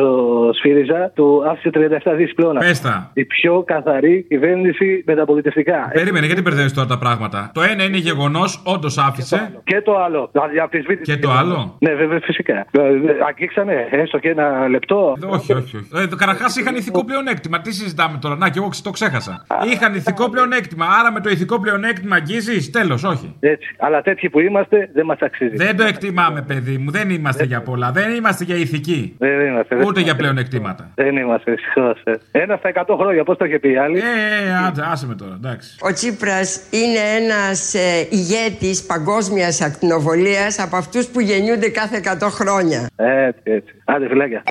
Σφύριζα του άφησε 37 δις πλέον. Πες τα. Η πιο καθαρή κυβέρνηση μεταπολιτευτικά. Περίμενε, γιατί μπερδεύεις τώρα τα πράγματα; Το ένα είναι γεγονός, όντως άφησε. Και το άλλο. Δηλαδή αμφισβήτηση. Και το άλλο; Ναι, βέβαια, φυσικά. Δηλαδή, Αγγίξανε έστω και ένα λεπτό. Όχι, όχι, όχι. Ε, Καταρχάς είχαν ηθικό πλεονέκτημα. Τι συζητάμε τώρα; Να, και εγώ το ξέχασα. Είχαν ηθικό πλεονέκτημα. Άρα με το ηθικό πλεονέκτημα αγγίζεις; Τέλος, όχι. Έτσι. Αλλά τέτοιοι που είμαστε δεν μας αξίζει. Δεν το εκτιμάμε, παιδί μου. Δεν είμαστε για πολλά. Δεν είμαστε για ηθική. Δεν είμαστε. δεν Ούτε για είμαστε. πλεονεκτήματα. Δεν είμαστε, δυστυχώ. Ένα στα 100 χρόνια, πώς το είχε πει η άλλη; Ε, άντε, άσε με τώρα, εντάξει. Ο Τσίπρας είναι ένας ε, ηγέτης παγκόσμιας ακτινοβολίας από αυτούς που γεννιούνται κάθε 100 χρόνια. Έτσι, έτσι. Άντε, φιλάκια.